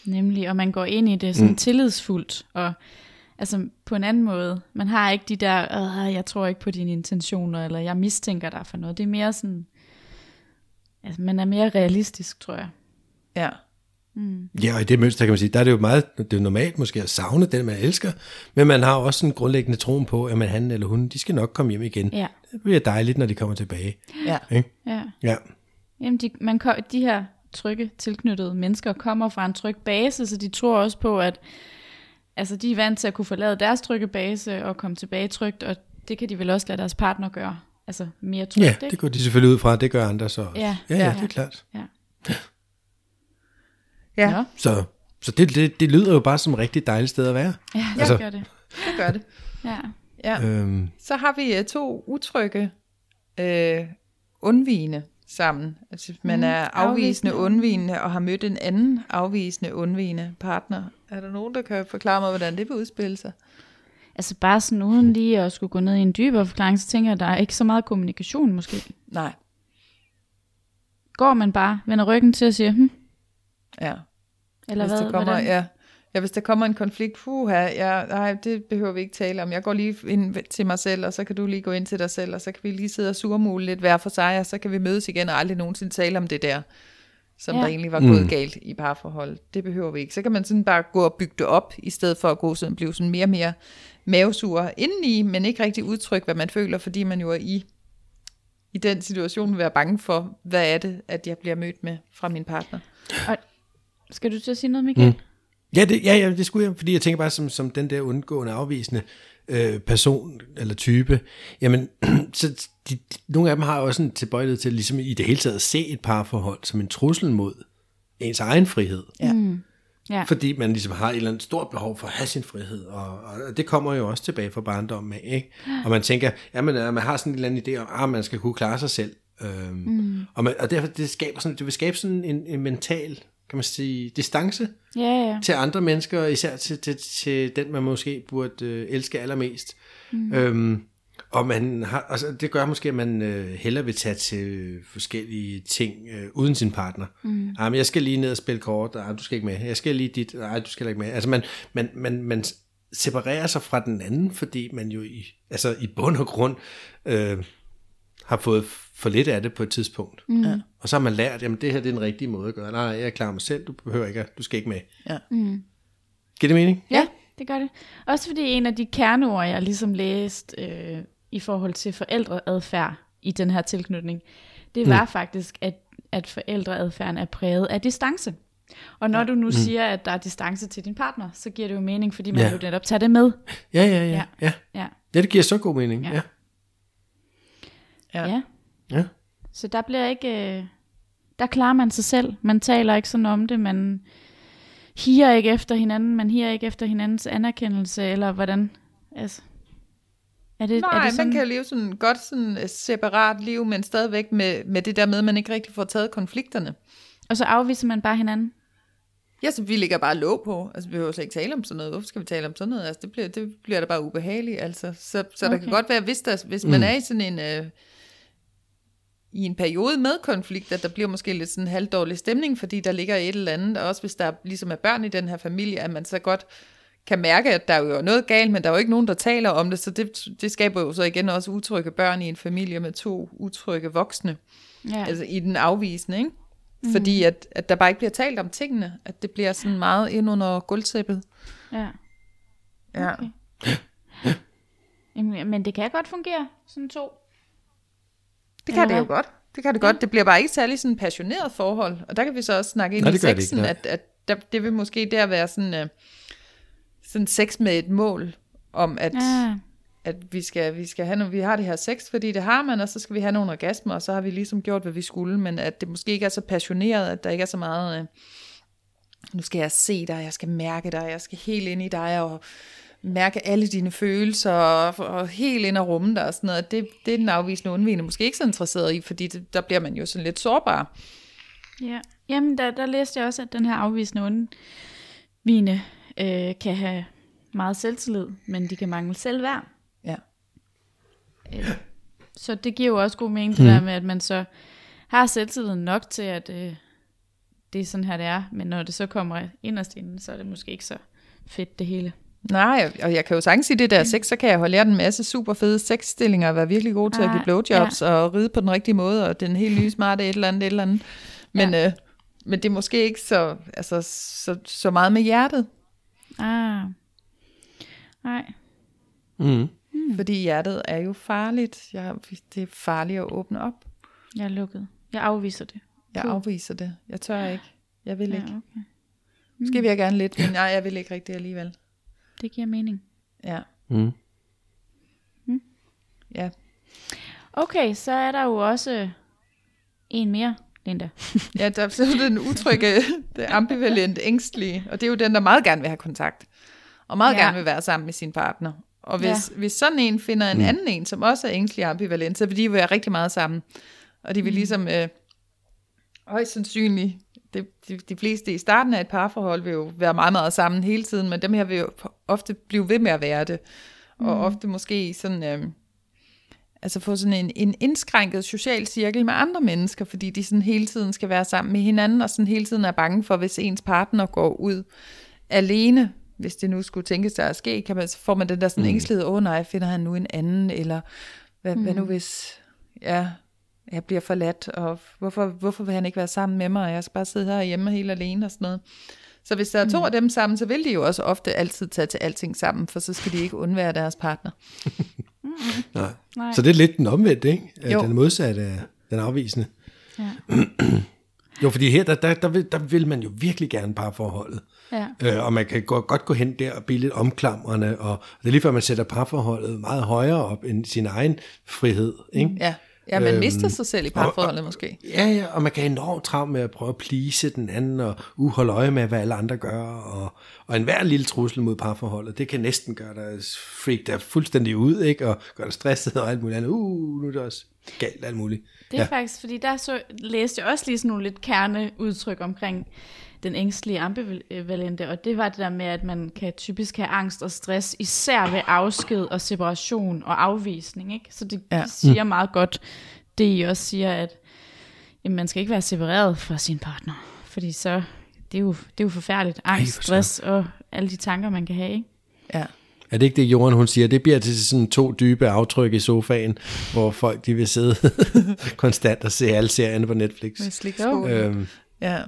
Nemlig, og man går ind i det sådan mm. tillidsfuldt, og altså på en anden måde. Man har ikke de der, jeg tror ikke på dine intentioner, eller jeg mistænker dig for noget. Det er mere sådan, altså man er mere realistisk, tror jeg. Ja, Ja, og i det mønster kan man sige, der er det jo meget, det er normalt måske at savne den, man elsker, men man har også en grundlæggende troen på, at man, han eller hun, de skal nok komme hjem igen. Ja, Det bliver dejligt, når de kommer tilbage. ja. Ikke? ja. Ja. Jamen, de, man, de her trygge, tilknyttede mennesker kommer fra en tryg base, så de tror også på, at altså, de er vant til at kunne forlade deres trygge base og komme tilbage trygt, og det kan de vel også lade deres partner gøre. Altså mere trygt, ja, det går de selvfølgelig ud fra, det gør andre så også. Ja, ja, ja, ja. det er klart. Ja. ja. Nå. Så, så det, det, det lyder jo bare som et rigtig dejligt sted at være. Ja, det Altså- gør det. det gør det. Ja. Ja. Øhm, Så har vi uh, to utrygge øh, undvigende sammen. Altså, man Mm, er afvisende afvisende undvigende og har mødt en anden afvisende undvigende partner. Er der nogen, der kan forklare mig, hvordan det vil udspille sig? Altså bare sådan uden lige at skulle gå ned i en dybere forklaring, så tænker jeg, at der er ikke så meget kommunikation måske. Nej, Går man bare, vender ryggen til og siger, hm, ja. eller hvis hvad? der kommer, hvordan? ja, ja, hvis der kommer en konflikt, puha, ja, nej, det behøver vi ikke tale om. Jeg går lige ind til mig selv, og så kan du lige gå ind til dig selv, og så kan vi lige sidde og surmule lidt hver for sig, og så kan vi mødes igen og aldrig nogensinde tale om det der, som ja. Der egentlig var Mm. gået galt i parforhold. Det behøver vi ikke. Så kan man sådan bare gå og bygge det op, i stedet for at gå sådan, blive sådan mere og mere mavesur indeni, men ikke rigtig udtrykke, hvad man føler, fordi man jo er i, i den situation være bange for, hvad er det, at jeg bliver mødt med fra min partner. Skal du til at sige noget, Michael? Mm. Ja, det, ja, ja, det skulle jeg, fordi jeg tænker bare som, som den der undgående afvisende øh, person eller type, jamen, [clears throat] så de, de, nogle af dem har jo også en tilbøjelighed til ligesom i det hele taget at se et parforhold som en trussel mod ens egen frihed. Ja. Mm. Ja. Fordi man ligesom har et eller andet stort behov for at have sin frihed, og, og det kommer jo også tilbage fra barndommen af, ikke? Og man tænker, ja, man, man har sådan en eller anden idé om, at man skal kunne klare sig selv. Øhm, mm. og, man, og derfor det skaber sådan, det vil skabe sådan en, en mental, kan man sige, distance Ja, ja. til andre mennesker, især til, til, til den, man måske burde øh, elske allermest. Mm. Øhm, Og man har, altså det gør måske, at man øh, hellere vil tage til forskellige ting øh, uden sin partner. Mm. Ah, men jeg skal lige ned og spille kort, ah, du skal ikke med. Jeg skal lige dit, nej, du skal ikke med. Altså man, man, man, man separerer sig fra den anden, fordi man jo i, altså i bund og grund øh, har fået for lidt af det på et tidspunkt. Mm. Ja. Og så har man lært, jamen det her det er den rigtige måde at gøre. Nej, jeg er klar mig selv, du behøver ikke, du skal ikke med. Ja. Mm. Giver det mening? Ja, det gør det. Også fordi en af de kerneord, jeg ligesom læst øh, i forhold til forældreadfærd i den her tilknytning, det var mm. faktisk, at, at forældreadfærden er præget af distance. Og når ja. du nu mm. siger, at der er distance til din partner, så giver det jo mening, fordi man ja. jo netop tager det med. Ja, ja, ja. Ja, ja. ja. ja det giver så god mening. Ja. ja. Ja. ja. Ja. Så der bliver ikke... Øh, der klarer man sig selv. Man taler ikke sådan om det. Man higer ikke efter hinanden. Man higer ikke efter hinandens anerkendelse. Eller hvordan... Altså, er det, Nej, er det sådan... man kan leve sådan godt sådan et separat liv, men stadigvæk med, med det der med, at man ikke rigtig får taget konflikterne. Og så afviser man bare hinanden? Ja, så vi ligger bare låg på. Altså, vi behøver slet ikke tale om sådan noget. Hvorfor skal vi tale om sådan noget? Altså, det bliver, det bliver da bare ubehageligt. Altså, så så okay. der kan godt være, hvis, der, hvis mm. man er i sådan en... Øh, i en periode med konflikt, at der bliver måske lidt sådan en halvdårlig stemning, fordi der ligger et eller andet, og også hvis der ligesom er børn i den her familie, at man så godt kan mærke, at der er jo noget galt, men der er jo ikke nogen, der taler om det, så det, det skaber jo så igen også utrygge børn i en familie med to utrygge voksne, ja. altså i den afvisende, ikke? Mm. Fordi at, at der bare ikke bliver talt om tingene, at det bliver sådan meget ind under gulvtæppet. Ja. Ja. Okay. Jamen, men det kan godt fungere, sådan to det kan det jo godt. Det kan det godt. Det bliver bare ikke særlig sådan passioneret forhold. Og der kan vi så også snakke ind Nej, i sexen, ikke, at, at der, det vil måske der være sådan, uh, sådan sex med et mål, om at, ja. at vi, skal, vi, skal have nogle, vi har det her sex, fordi det har man, og så skal vi have nogle orgasmer, og så har vi ligesom gjort, hvad vi skulle, men at det måske ikke er så passioneret, at der ikke er så meget, uh, nu skal jeg se dig, jeg skal mærke dig, jeg skal helt ind i dig, og mærke alle dine følelser, og, og helt ind og rumme dig og sådan noget. Det, det er den afvisende undvigende måske ikke så interesseret i, fordi det, der bliver man jo sådan lidt sårbar. Ja, jamen der, der læste jeg også, at den her afvisende undvigende øh, kan have meget selvtillid, men de kan mangle selvværd. Ja. Øh, så det giver jo også god mening, det mm. der med, at man så har selvtillid nok til, at øh, det er sådan her, det er. Men når det så kommer inderst inden, så er det måske ikke så fedt det hele. Nej, og jeg kan jo sagtens sige det der sex, så kan jeg jo lære en masse super fede sexstillinger, og være virkelig god til ah, at give blowjobs, ja. og ride på den rigtige måde, og den helt nye smarte et eller andet, et eller andet. Men, ja. øh, men det er måske ikke så, altså, så, så meget med hjertet. Ah. Nej. Mm. Mm. Fordi hjertet er jo farligt. Jeg, det er farligt at åbne op. Jeg er lukket. Jeg afviser det. Jeg afviser det. Jeg tør ikke. Jeg vil ja, ikke. Okay. Mm. Måske vil jeg gerne lidt, men nej, jeg vil ikke rigtig alligevel. Det giver mening. Ja. Mm. Mm. Ja. Okay, så er der jo også en mere, Linda. [laughs] ja, der er den utrygge, [laughs] det ambivalent, ængstlige, og det er jo den, der meget gerne vil have kontakt, og meget ja. gerne vil være sammen med sin partner. Og hvis, ja. hvis sådan en finder en mm. anden en, som også er ængstelig og ambivalent, så vil de være rigtig meget sammen. Og de vil mm. ligesom øh, højst sandsynligt det, de, de fleste i starten af et parforhold vil jo være meget, meget sammen hele tiden, men dem her vil jo ofte blive ved med at være det. Og mm. ofte måske sådan, øh, altså få sådan en, en indskrænket social cirkel med andre mennesker, fordi de sådan hele tiden skal være sammen med hinanden, og sådan hele tiden er bange for, hvis ens partner går ud alene, hvis det nu skulle tænke sig at ske, kan man, så får man den der sådan mm. ængstlighed, åh oh, nej, finder han nu en anden, eller hvad, mm. hvad nu hvis, ja, jeg bliver forladt, og hvorfor, hvorfor vil han ikke være sammen med mig, og jeg skal bare sidde her hjemme helt alene og sådan noget. Så hvis der er to mm. af dem sammen, så vil de jo også ofte altid tage til alting sammen, for så skal de ikke undvære deres partner. [laughs] mm. Nej. Nej. Så det er lidt den omvendte, ikke? Jo. Den modsatte af den afvisende. Ja. [clears throat] jo, fordi her, der, der, der, vil, der vil man jo virkelig gerne parforholdet. Ja. Øh, og man kan gå, godt gå hen der og blive lidt omklamrende, og det er lige før man sætter parforholdet meget højere op end sin egen frihed. Ikke? Ja. Ja, man øhm, mister sig selv i parforholdet måske. Ja, ja, og man kan enormt travlt med at prøve at plise den anden, og uh, holde øje med, hvad alle andre gør, og, og enhver lille trussel mod parforholdet, det kan næsten gøre dig freak der fuldstændig ud, ikke? og gøre dig stresset og alt muligt andet. Uh, nu er det også galt alt muligt. Det er ja. faktisk, fordi der så, læste jeg også lige sådan nogle lidt kerneudtryk omkring den ængstlige ambivalente, og det var det der med, at man kan typisk have angst og stress, især ved afsked og separation og afvisning. Ikke? Så det Ja. siger meget godt, det I også siger, at jamen, man skal ikke være separeret fra sin partner, fordi så, det er jo, det er jo forfærdeligt. Angst, for stress og alle de tanker, man kan have. Ikke? Ja. Er det ikke det, Jorden hun siger? Det bliver til sådan to dybe aftryk i sofaen, hvor folk de vil sidde [laughs] konstant og se alle serierne på Netflix. Med slikskål. Øhm, Ja.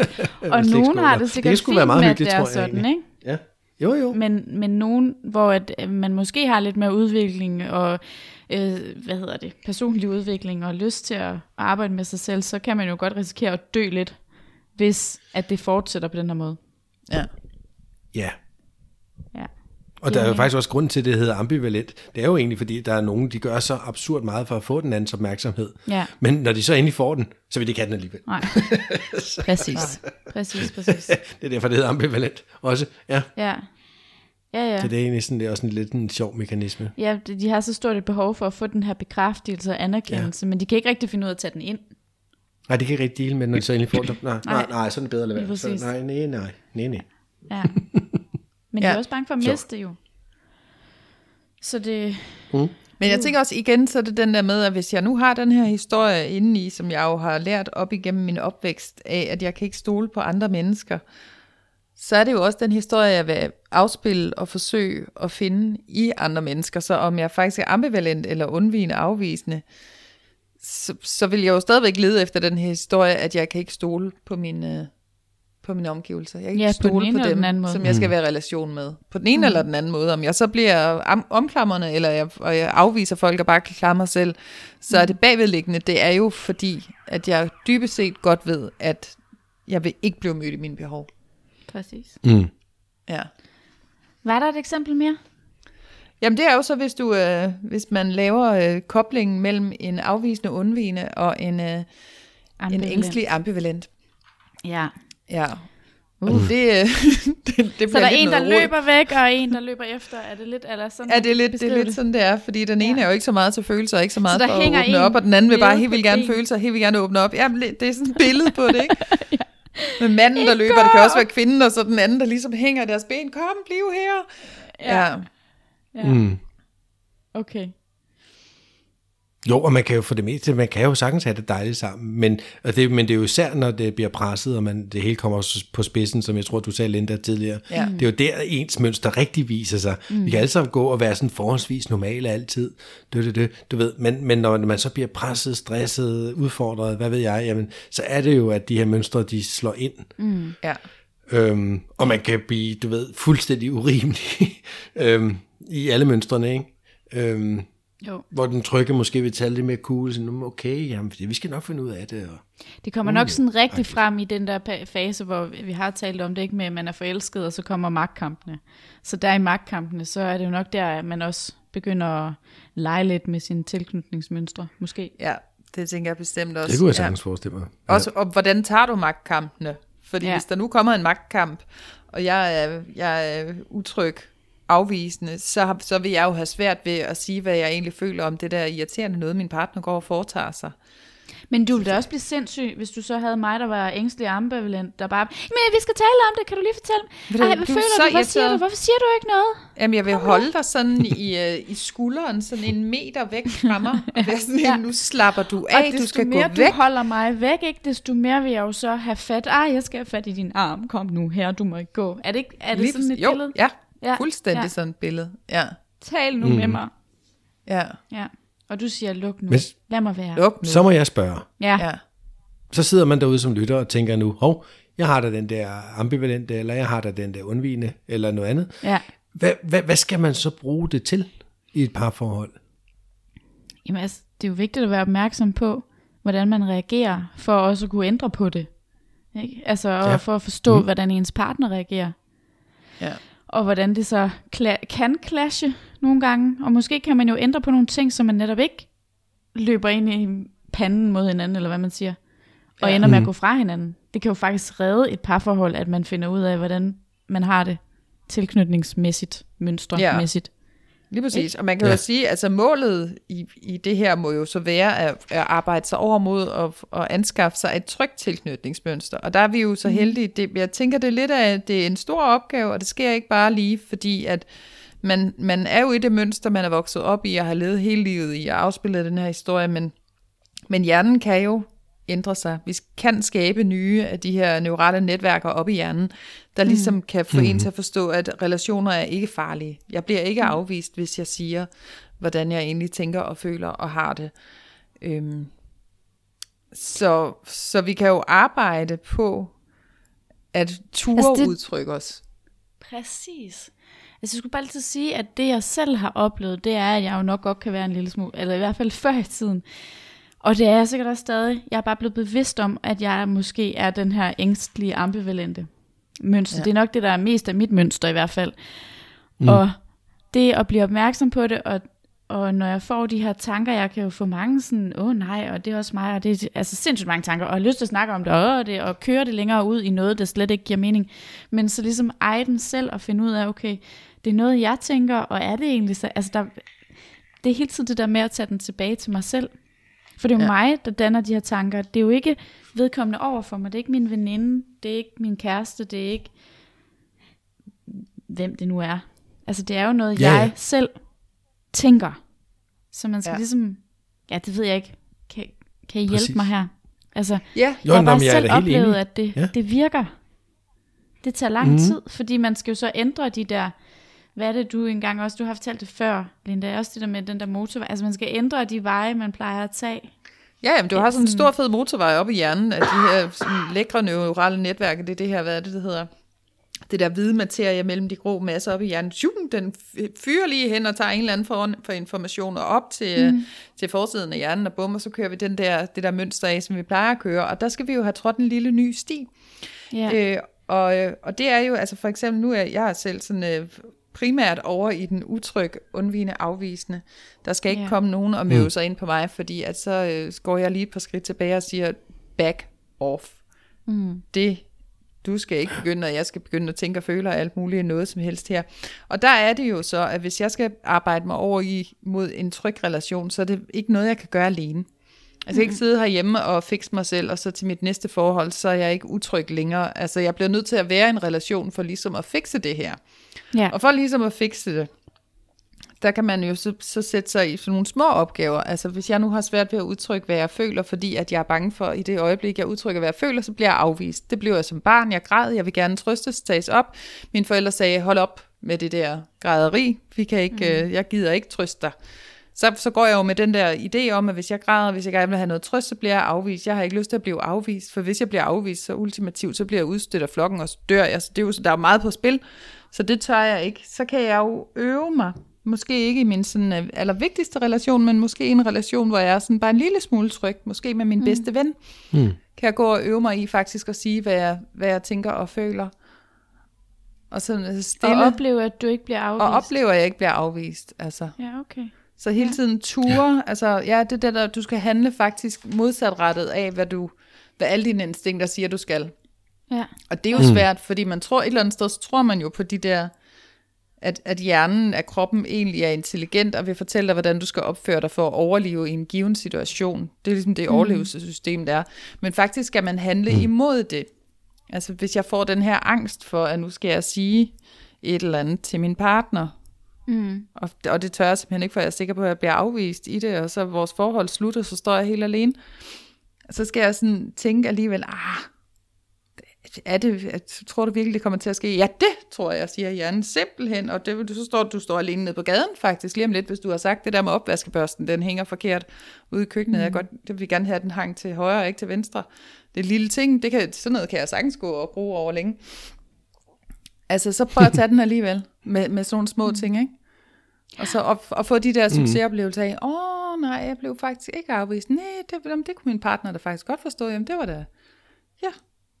[laughs] Og nogen har det sikkert det skulle fint være meget med, at det er jeg sådan, egentlig. ikke? Ja. Jo, jo. Men, men nogen, hvor at, øh, man måske har lidt mere udvikling og øh, hvad hedder det, personlig udvikling og lyst til at arbejde med sig selv, så kan man jo godt risikere at dø lidt, hvis at det fortsætter på den her måde. Ja. Ja. Og der er jo faktisk også grund til, at det hedder ambivalent. Det er jo egentlig, fordi der er nogen, de gør så absurd meget for at få den andens opmærksomhed. Ja, Men når de så endelig får den, så vil de ikke have den alligevel. nej. [laughs] præcis. Præcis, præcis. [laughs] Det er derfor, det hedder ambivalent også. Ja, Ja. Ja, ja. så det er egentlig sådan, det er også en lidt en sjov mekanisme. Ja, de har så stort et behov for at få den her bekræftelse og anerkendelse, ja. men de kan ikke rigtig finde ud af at tage den ind. Nej, det kan ikke rigtig deal med, når de så endelig får den. Nej, nej, Nej. nej, så er det bedre at lade være. Så, nej, nej, nej, nej, nej. Ja. [laughs] Men de Ja. er også bange for at Så. miste jo. Så det, Men jeg tænker også igen, så er det den der med, at hvis jeg nu har den her historie indeni, som jeg jo har lært op igennem min opvækst af, at jeg kan ikke stole på andre mennesker, så er det jo også den historie, jeg vil afspille og forsøge at finde i andre mennesker. Så om jeg faktisk er ambivalent eller undvigende afvisende, så, så vil jeg jo stadigvæk lede efter den her historie, at jeg kan ikke stole på mine, på mine omgivelser. Jeg kan Ja, ikke på den stole ene på dem, den anden måde. som jeg skal være i relation med. På den ene mm. eller den anden måde. Om jeg så bliver am- omklamrende, eller jeg, og jeg afviser folk og bare kan klare mig selv, så er det bagvedliggende. Det er jo fordi, at jeg dybest set godt ved, at jeg vil ikke blive mødt i mine behov. præcis. Mm. Ja. Var der et eksempel mere? Jamen det er jo så, hvis, du, øh, hvis man laver øh, koblingen mellem en afvisende undvigende og en, øh, en Ambivalent. ængstelig ambivalent. Ja. Ja. Uh. Det, øh, [laughs] det, det Så bliver der er en, der rod. løber væk, og en, der løber efter. Er det lidt, eller sådan? Ja, det er lidt, det er lidt sådan, det er, fordi den ene Ja. er jo ikke så meget til følelser, og ikke så meget der for at åbne op, og den anden vil bare helt vildt gerne føle sig, helt vildt gerne åbne op. Ja, det er sådan et billede på det, ikke? [laughs] Ja. Med manden, der Ikke løber, det kan også være kvinden, og så den anden, der ligesom hænger deres ben. Kom, bliv her. Ja. ja. Ja. Mm. Okay. Jo, og man kan jo for det meste, man kan jo sagtens have det dejligt sammen, men, og det, men det er jo især, når det bliver presset, og man, det hele kommer også på spidsen, som jeg tror, du sagde, Linda, tidligere. Ja. Det er jo der, ens mønster rigtig viser sig. Mm. Vi kan alle sammen gå og være sådan forholdsvis normale altid, det, det, det, du ved, men, men når man så bliver presset, stresset, udfordret, hvad ved jeg, jamen, så er det jo, at de her mønstre, de slår ind. Mm. ja. Øhm, og man kan blive, du ved, fuldstændig urimelig [laughs] øhm, i alle mønstrene, ikke? Øhm, Jo. hvor den trygge måske vil tage lidt mere cool, sådan, "Nå, okay, jamen, vi skal nok finde ud af det. Og, Det kommer nok sådan rigtig frem i den der fase, hvor vi har talt om det ikke med, at man er forelsket, og så kommer magtkampene. Så der i magtkampene, så er det jo nok der, at man også begynder at lege lidt med sine tilknytningsmønstre, måske. ja, det tænker jeg bestemt også. det kunne jeg ja. sagtens forestille mig. Også, og hvordan tager du magtkampene? Fordi Ja. ja. hvis der nu kommer en magtkamp, og jeg er, jeg er utryg, afvisende, så, så vil jeg jo have svært ved at sige, hvad jeg egentlig føler om det der irriterende noget, min partner går og foretager sig. Men du ville da også blive sindssyg, hvis du så havde mig, der var ængstelig og ambivalent, der bare, men vi skal tale om det, kan du lige fortælle mig? Du, Ej, hvad du er føler så du? Hvad siger irriteret. du? Hvorfor siger du ikke noget? Jamen, jeg vil holde dig sådan i, øh, i skulderen, sådan en meter væk fra mig, og være sådan, Ja. nu slapper du Og af, desto du skal mere gå du væk. holder mig væk, ikke, desto mere vil jeg jo så have fat. Ej, jeg skal have fat i din arm. Kom nu her, du må ikke gå. Er det, ikke, er det Lige sådan et jo, billede? Ja, Ja, fuldstændig ja. sådan et billede. Ja, Tal nu mm. med mig. ja. Ja. Og du siger, luk nu. Men- Lad mig være. Luk nu. Så må jeg spørge. Ja. Ja. Så sidder man derude som lytter og tænker nu, hov, jeg har da den der ambivalente, eller jeg har da den der undvigende, eller noget andet. ja. Hvad, hvad, hvad skal man så bruge det til i et parforhold? Jamen altså, det er jo vigtigt at være opmærksom på, hvordan man reagerer, for også at kunne ændre på det. Ikke? Altså, og Ja. for at forstå, mm. hvordan ens partner reagerer. Ja. Og hvordan det så kla- kan clashe nogle gange. Og måske kan man jo ændre på nogle ting, så man netop ikke løber ind i panden mod hinanden, eller hvad man siger. Og Ja. ender med at Mm. gå fra hinanden. Det kan jo faktisk redde et parforhold, at man finder ud af, hvordan man har det tilknytningsmæssigt, mønstermæssigt. Lige præcis. Og man kan ja. jo sige, altså målet i, i det her må jo så være at, at arbejde sig over mod at, at anskaffe sig et trygt tilknytningsmønster. Og der er vi jo så heldige. Det, jeg tænker, det er lidt af, det er en stor opgave, og det sker ikke bare lige, fordi at man, man er jo i det mønster, man er vokset op i og har levet hele livet i og afspillet den her historie, men, men hjernen kan jo ændre sig. Vi kan skabe nye af de her neurale netværker op i hjernen, der mm. ligesom kan få mm. en til at forstå, at relationer er ikke farlige. Jeg bliver ikke mm. afvist, hvis jeg siger, hvordan jeg egentlig tænker og føler og har det. Øhm. Så, så vi kan jo arbejde på at ture altså det... udtrykke os. Præcis. Altså, jeg skulle bare altid sige, at det jeg selv har oplevet, det er, at jeg jo nok godt kan være en lille smule, eller i hvert fald [laughs] før i tiden, og det er jeg sikkert også stadig. Jeg er bare blevet bevidst om, at jeg måske er den her ængstlige, ambivalente mønster. Ja. Det er nok det, der er mest af mit mønster i hvert fald. Mm. Og det at blive opmærksom på det, og, og når jeg får de her tanker, jeg kan jo få mange sådan, åh oh, nej, og det er også mig, og det er altså sindssygt mange tanker, og jeg har lyst til at snakke om det, og, det, og køre det længere ud i noget, der slet ikke giver mening. Men så ligesom eje den selv og finde ud af, okay, det er noget, jeg tænker, og er det egentlig så, altså der, det er hele tiden det der med at tage den tilbage til mig selv. For det er jo ja. mig, der danner de her tanker. Det er jo ikke vedkommende over for mig. Det er ikke min veninde. Det er ikke min kæreste. Det er ikke hvem det nu er. Altså det er jo noget, ja, jeg selv tænker. Så man skal ja. ligesom, ja det ved jeg ikke, kan, kan I hjælpe Præcis. mig her? Altså, ja. jeg har bare jeg selv oplevet, at det, ja. det virker. Det tager lang mm. tid, fordi man skal jo så ændre de der hvad er det, du engang også, du har fortalt det før, Linda, også det der med den der motorvej, altså man skal ændre de veje, man plejer at tage. Ja, jamen, du har sådan en stor fed motorvej op i hjernen, af de her sådan, lækre neurale netværk, det er det her, hvad er det, det hedder? Det der hvide materie mellem de grå masser op i hjernen, Tjum, den fyrer lige hen og tager en eller anden for, for informationer op til, mm. til forsiden af hjernen, og bum, og så kører vi den der, det der mønster af, som vi plejer at køre, og der skal vi jo have trådt en lille ny sti. Ja. Øh, og, og det er jo, altså for eksempel nu er jeg selv sådan øh, primært over i den utryg, undvigende, afvisende. Der skal ikke ja. komme nogen og møde mm. sig ind på mig, fordi at så øh, går jeg lige et par skridt tilbage og siger, back off. Mm. Det, du skal ikke begynde, og jeg skal begynde at tænke og føle og alt muligt noget som helst her. Og der er det jo så, at hvis jeg skal arbejde mig over i mod en tryg relation, så er det ikke noget, jeg kan gøre alene. Altså ikke mm. sidde herhjemme og fikse mig selv, og så til mit næste forhold, så er jeg ikke utryg længere. Altså jeg bliver nødt til at være i en relation for ligesom at fikse det her. Ja. Og for ligesom at fikse det, der kan man jo så, så sætte sig i sådan nogle små opgaver. Altså hvis jeg nu har svært ved at udtrykke, hvad jeg føler, fordi at jeg er bange for, i det øjeblik, jeg udtrykker, hvad jeg føler, så bliver jeg afvist. Det blev jeg som barn. Jeg græd, jeg vil gerne trøstes, tages op. Mine forældre sagde, hold op med det der græderi. Vi kan ikke, mm. øh, jeg gider ikke trøste dig så, så går jeg jo med den der idé om, at hvis jeg græder, hvis jeg gerne vil have noget trøst, så bliver jeg afvist. Jeg har ikke lyst til at blive afvist, for hvis jeg bliver afvist, så ultimativt, så bliver jeg udstødt af flokken, og så dør jeg. Så det er jo, der er jo meget på spil, så det tør jeg ikke. Så kan jeg jo øve mig, måske ikke i min sådan, øh, allervigtigste relation, men måske en relation, hvor jeg er sådan bare en lille smule tryg, måske med min mm. bedste ven, mm. kan jeg gå og øve mig i faktisk at sige, hvad jeg, hvad jeg tænker og føler. Og, sådan stille, og opleve, at du ikke bliver afvist. Og opleve, at jeg ikke bliver afvist. Altså. Ja, okay. Så hele tiden ture, ja. altså ja, det det der, du skal handle faktisk modsatrettet af, hvad du, hvad alle dine instinkter siger, du skal. Ja. Og det er jo mm. svært, fordi man tror et eller andet sted, så tror man jo på de der, at, at hjernen af kroppen egentlig er intelligent, og vil fortælle dig, hvordan du skal opføre dig for at overleve i en given situation. Det er ligesom det mm. overlevelsessystem, der er. Men faktisk skal man handle mm. imod det. Altså hvis jeg får den her angst for, at nu skal jeg sige et eller andet til min partner, Mm. Og, og det tør jeg simpelthen ikke, for jeg er sikker på, at jeg bliver afvist i det, og så vores forhold slutter, så står jeg helt alene. Så skal jeg sådan tænke alligevel, ah, er det, tror du virkelig, det kommer til at ske? Ja, det tror jeg, siger hjernen simpelthen, og det, så står du står alene nede på gaden faktisk, lige om lidt, hvis du har sagt det der med opvaskebørsten, den hænger forkert ude i køkkenet, mm. jeg godt, det vil gerne have, at den hang til højre og ikke til venstre. Det er lille ting, det kan, sådan noget kan jeg sagtens gå og bruge over længe. Altså, så prøv at [laughs] tage den alligevel, med, med sådan nogle små mm. ting, ikke? Og så at, at få de der mm. succesoplevelser af, åh oh, nej, jeg blev faktisk ikke afvist. Nej, det, det kunne min partner da faktisk godt forstå. Jamen, det var da, ja,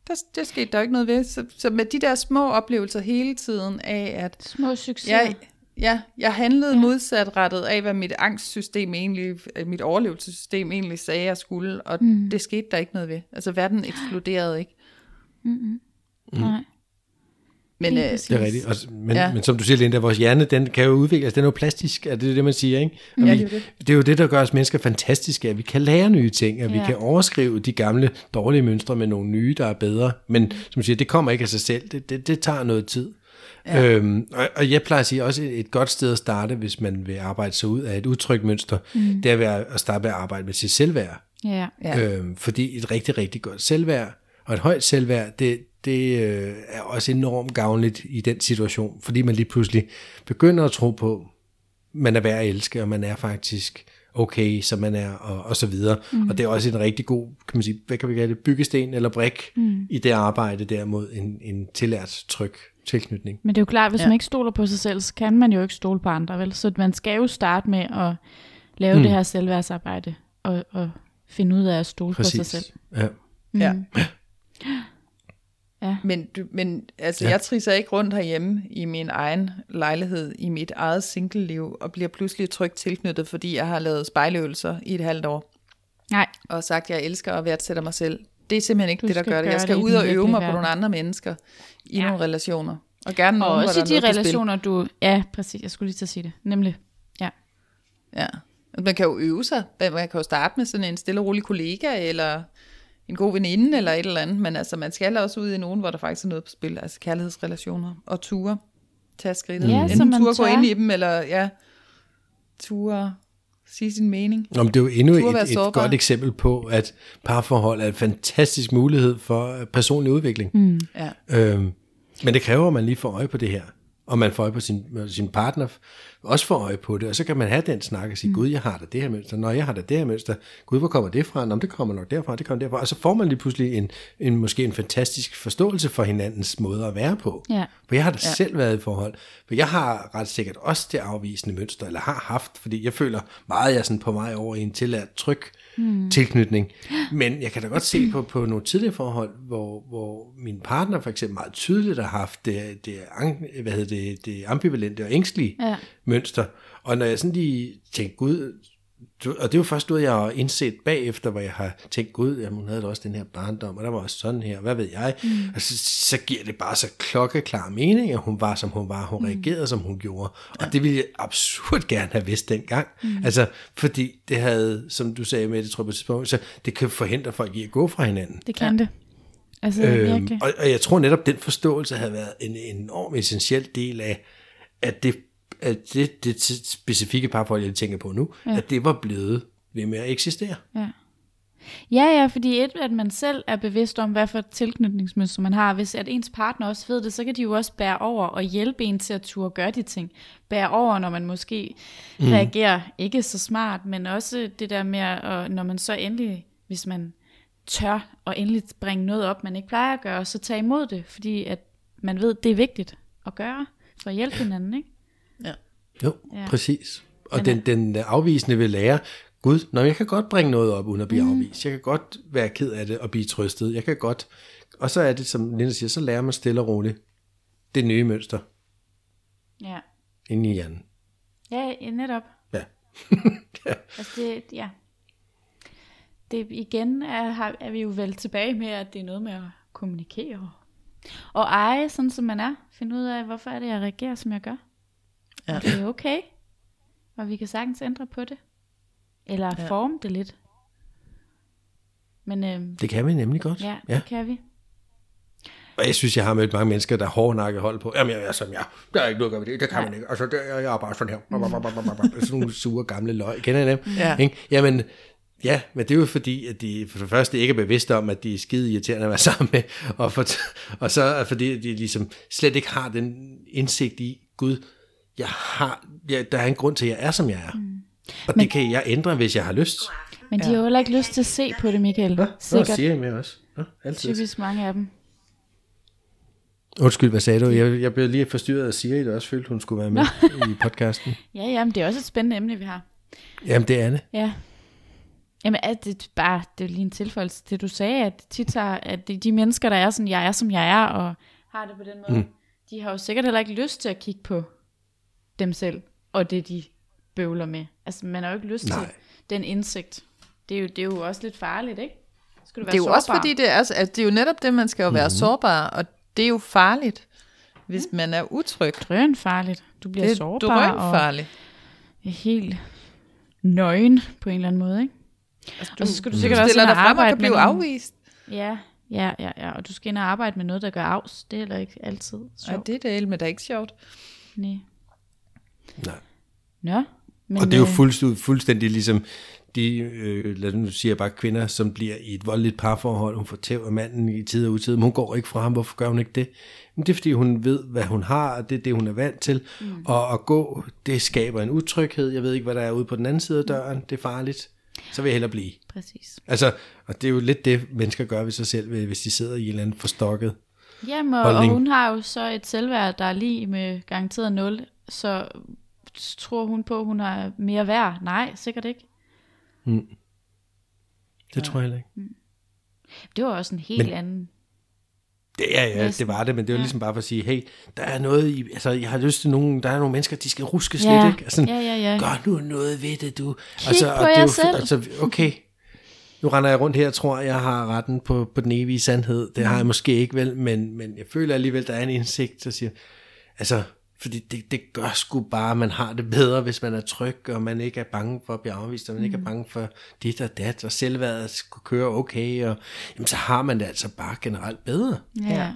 der, det skete der ikke noget ved. Så, så med de der små oplevelser hele tiden af, at... Små succeser. Jeg, ja, jeg handlede ja. modsatrettet af, hvad mit angstsystem egentlig, mit overlevelsessystem egentlig sagde, jeg skulle, og mm. det skete der ikke noget ved. Altså, verden eksploderede ikke. Mm-hmm. Mm. Nej. Men, øh. Det er rigtigt. Og, men, ja. Men som du siger, Linda, vores hjerne, den kan jo udvikles. Den er jo plastisk, er det det, man siger, ikke? Og Ja, vi, det er jo det er jo det, der gør os mennesker fantastiske, at vi kan lære nye ting, at vi Ja. kan overskrive de gamle dårlige mønstre med nogle nye, der er bedre. Men som du siger, det kommer ikke af sig selv. Det, det, det tager noget tid. Ja. Øhm, og, og jeg plejer at sige, også et, et godt sted at starte, hvis man vil arbejde sig ud af et udtrykt mønster, mm. det er at starte med at arbejde med sit selvværd. Ja. Ja. Øhm, fordi et rigtig, rigtig godt selvværd, og et højt selvværd, det, det øh, er også enormt gavnligt i den situation, fordi man lige pludselig begynder at tro på, man er værd at elske, og man er faktisk okay, som man er, og, og så videre. Mm. Og det er også en rigtig god, kan man sige, hvad kan vi kalde det, byggesten eller brik mm. i det arbejde der mod en, en tillært tryg tilknytning. Men det er jo klart, hvis ja. Man ikke stoler på sig selv, så kan man jo ikke stole på andre, vel? Så man skal jo starte med at lave mm. det her selvværdsarbejde, og, og finde ud af at stole Præcis. på sig selv. Ja. Ja. [clears throat] [clears throat] Ja. Men, du, men altså, Ja. jeg triser ikke rundt herhjemme i min egen lejlighed, i mit eget single-liv, og bliver pludselig trygt tilknyttet, fordi jeg har lavet spejløvelser i et halvt år, Nej, og sagt, at jeg elsker og værdsætter mig selv. Det er simpelthen ikke Du det, der gør det. Jeg skal ud og øve mig på nogle andre mennesker i Ja. nogle relationer. Og gerne og nogle, også hvor i der de relationer, du... Ja, præcis, jeg skulle lige til at sige det. Nemlig, ja. Ja. Man kan jo øve sig. Man man kan jo starte med sådan en stille og rolig kollega, eller en god veninde, eller et eller andet. Men altså, man skal også ud i nogen, hvor der faktisk er noget på spil. Altså kærlighedsrelationer og ture. Tag skridtet. Ja, så Enten ture gå ind i dem, eller ja, ture sige sin mening. Nå, men det er jo endnu et, et sårbar. godt eksempel på, at parforhold er en fantastisk mulighed for personlig udvikling. Mm. Ja. Øhm, men det kræver, at man lige får øje på det her. Og man får øje på sin, sin partner, også får øje på det. Og så kan man have den snak og sige, mm. gud, jeg har da det her mønster. Når jeg har da det her mønster. Gud, hvor kommer det fra? Nå, det kommer nok derfra, det kommer derfra. Og så får man lige pludselig en, en måske en fantastisk forståelse for hinandens måde at være på. Ja. For jeg har da ja. selv været i forhold. For jeg har ret sikkert også det afvisende mønster, eller har haft, fordi jeg føler meget, jeg er sådan på vej over i en tillært tryg mm. Tilknytning. [gasps] Men jeg kan da godt se på, på nogle tidligere forhold, hvor, hvor min partner for eksempel meget tydeligt har haft det, det, hvad hedder det, det ambivalente og ængstlige Ja. mønster. Og når jeg sådan lige tænkte, gud, og det er jo først noget, jeg har indset bagefter, hvor jeg har tænkt, gud, jamen, hun havde da også den her barndom, og der var også sådan her, hvad ved jeg. Mm. Og så, så giver det bare så klokkeklar mening, at hun var, som hun var, hun mm. reagerede, som hun gjorde. Og det ville jeg absurd gerne have vidst dengang. Mm. Altså, fordi det havde, som du sagde med det, tror jeg på tidspunkt, så det kan forhindre folk i at gå fra hinanden. Det kan ja. det. Altså, øhm, virkelig. og, og jeg tror netop, den forståelse havde været en enorm essentiel del af, at det, at det, det specifikke parforhold, jeg tænker på nu, ja. at det var blevet ved med at eksistere. Ja. Ja, ja, fordi et, at man selv er bevidst om, hvad for et tilknytningsmønster man har. Hvis at ens partner også ved det, så kan de jo også bære over og hjælpe en til at turde gøre de ting. Bære over, når man måske mm. reagerer ikke så smart, men også det der med, at, når man så endelig, hvis man tør og endelig bringe noget op, man ikke plejer at gøre, så tage imod det, fordi at man ved, det er vigtigt at gøre for at hjælpe hinanden, ikke? Jo, Ja. ja. præcis. Og Men, den, den afvisende vil lære, Gud, når jeg kan godt bringe noget op, uden at blive mm. afvist. Jeg kan godt være ked af det og blive trøstet. Jeg kan godt... Og så er det, som Linda siger, så lærer man stille og roligt det nye mønster Ja, inde i hjernen. ja ja, netop. [laughs] Ja. Altså det, ja. Det igen er, er vi jo vel tilbage med, at det er noget med at kommunikere. Og eje, sådan som man er. Finde ud af, hvorfor er det, jeg reagerer, som jeg gør. Ja. Det er okay. Og vi kan sagtens ændre på det. Eller Ja. forme det lidt. Men øhm, Det kan vi nemlig godt. ja, ja. det kan vi. Og jeg synes, jeg har mødt mange mennesker, der hårdnakket hold på. Jamen, jeg er som jeg. Der er ikke noget at gøre ved det. Det kan man ikke. Altså, det, jeg er bare sådan her. Sådan nogle sure gamle løg. Kender I dem? Ja. Ikke? Jamen, ja, men det er jo fordi, at de for det første ikke er bevidste om, at de er skide irriterende at være sammen med. Og, for, og så er fordi, de ligesom slet ikke har den indsigt i, Gud, jeg har, jeg, der er en grund til, at jeg er, som jeg er. Mm. Og det kan jeg ændre, hvis jeg har lyst. Men de har jo heller ikke lyst til at se på det, Michael. Nå, Sikkert. siger I med også. Nå, altid. Typisk mange af dem. Undskyld, hvad sagde du? Jeg, jeg blev lige forstyrret af Siri, der også følte, hun skulle være med i podcasten. [laughs] Ja, ja, men det er også et spændende emne, vi har. Jamen, det er det. Ja. Jamen, at det bare, det er lige en tilføjelse til, det du sagde, at tit har, at de, de mennesker, der er sådan, jeg er, som jeg er, og har det på den måde, mm. de har jo sikkert heller ikke lyst til at kigge på dem selv, og det de bøvler med. Altså, man har jo ikke lyst Nej. til den indsigt. Det er, jo, det er jo også lidt farligt, ikke? Skal du være Det er jo også sårbar? fordi, det er, altså, at det er jo netop det, man skal jo være mm-hmm. sårbar, og det er jo farligt. hvis man er utryg. Drøn farligt. Du bliver Det er sårbar og drønfarligt. er helt nøgen på en eller anden måde, ikke? Altså, du, og så skal du sikkert Du også ind og frem og arbejde kan med blive afvist. Ja, ja, ja, ja, og du skal ind og arbejde med noget, der gør afs. Det er heller ikke altid sjovt. det er det, men det er ikke sjovt. Nej. Nej. Nå, men, Og det er jo øh, fuldstændig, fuldstændig ligesom de, øh, lad os nu sige bare kvinder, som bliver i et voldeligt parforhold. Hun får tæv af manden i tid og utid, men hun går ikke fra ham. Hvorfor gør hun ikke det? Men det er fordi, hun ved, hvad hun har, og det er det, hun er vant til. Mm. Og at gå, det skaber en utryghed. Jeg ved ikke, hvad der er ude på den anden side af døren. Det er farligt. Så vil jeg hellere blive. Præcis. Altså, og det er jo lidt det, mennesker gør ved sig selv, hvis de sidder i en eller anden forstokket. Jamen, og, og hun har jo så et selvværd, der er lige med garanteret 0, så tror hun på, hun er mere værd? Nej, sikkert ikke. Det tror jeg heller ikke. Det var også en helt Men- anden... Det, ja, ja, Næsten. det var det, men det var Ja. ligesom bare for at sige, hey, der er noget i, altså jeg har lyst til nogen, der er nogle mennesker, de skal ruskes Ja, lidt, ikke? Altså, ja, ja, ja. Gør nu noget ved det, du. Kig altså, på og det er jer jo, selv. Altså, okay, nu render jeg rundt her og tror, jeg har retten på, på den evige sandhed. Det Mm. har jeg måske ikke vel, men, men jeg føler alligevel, der er en indsigt, der siger, altså, fordi det, det gør sgu bare, at man har det bedre, hvis man er tryg, og man ikke er bange for at blive afvist, og man Mm. ikke er bange for dit og dat, og selvværdet skulle køre okay, og jamen, så har man det altså bare generelt bedre. Ja. Ja.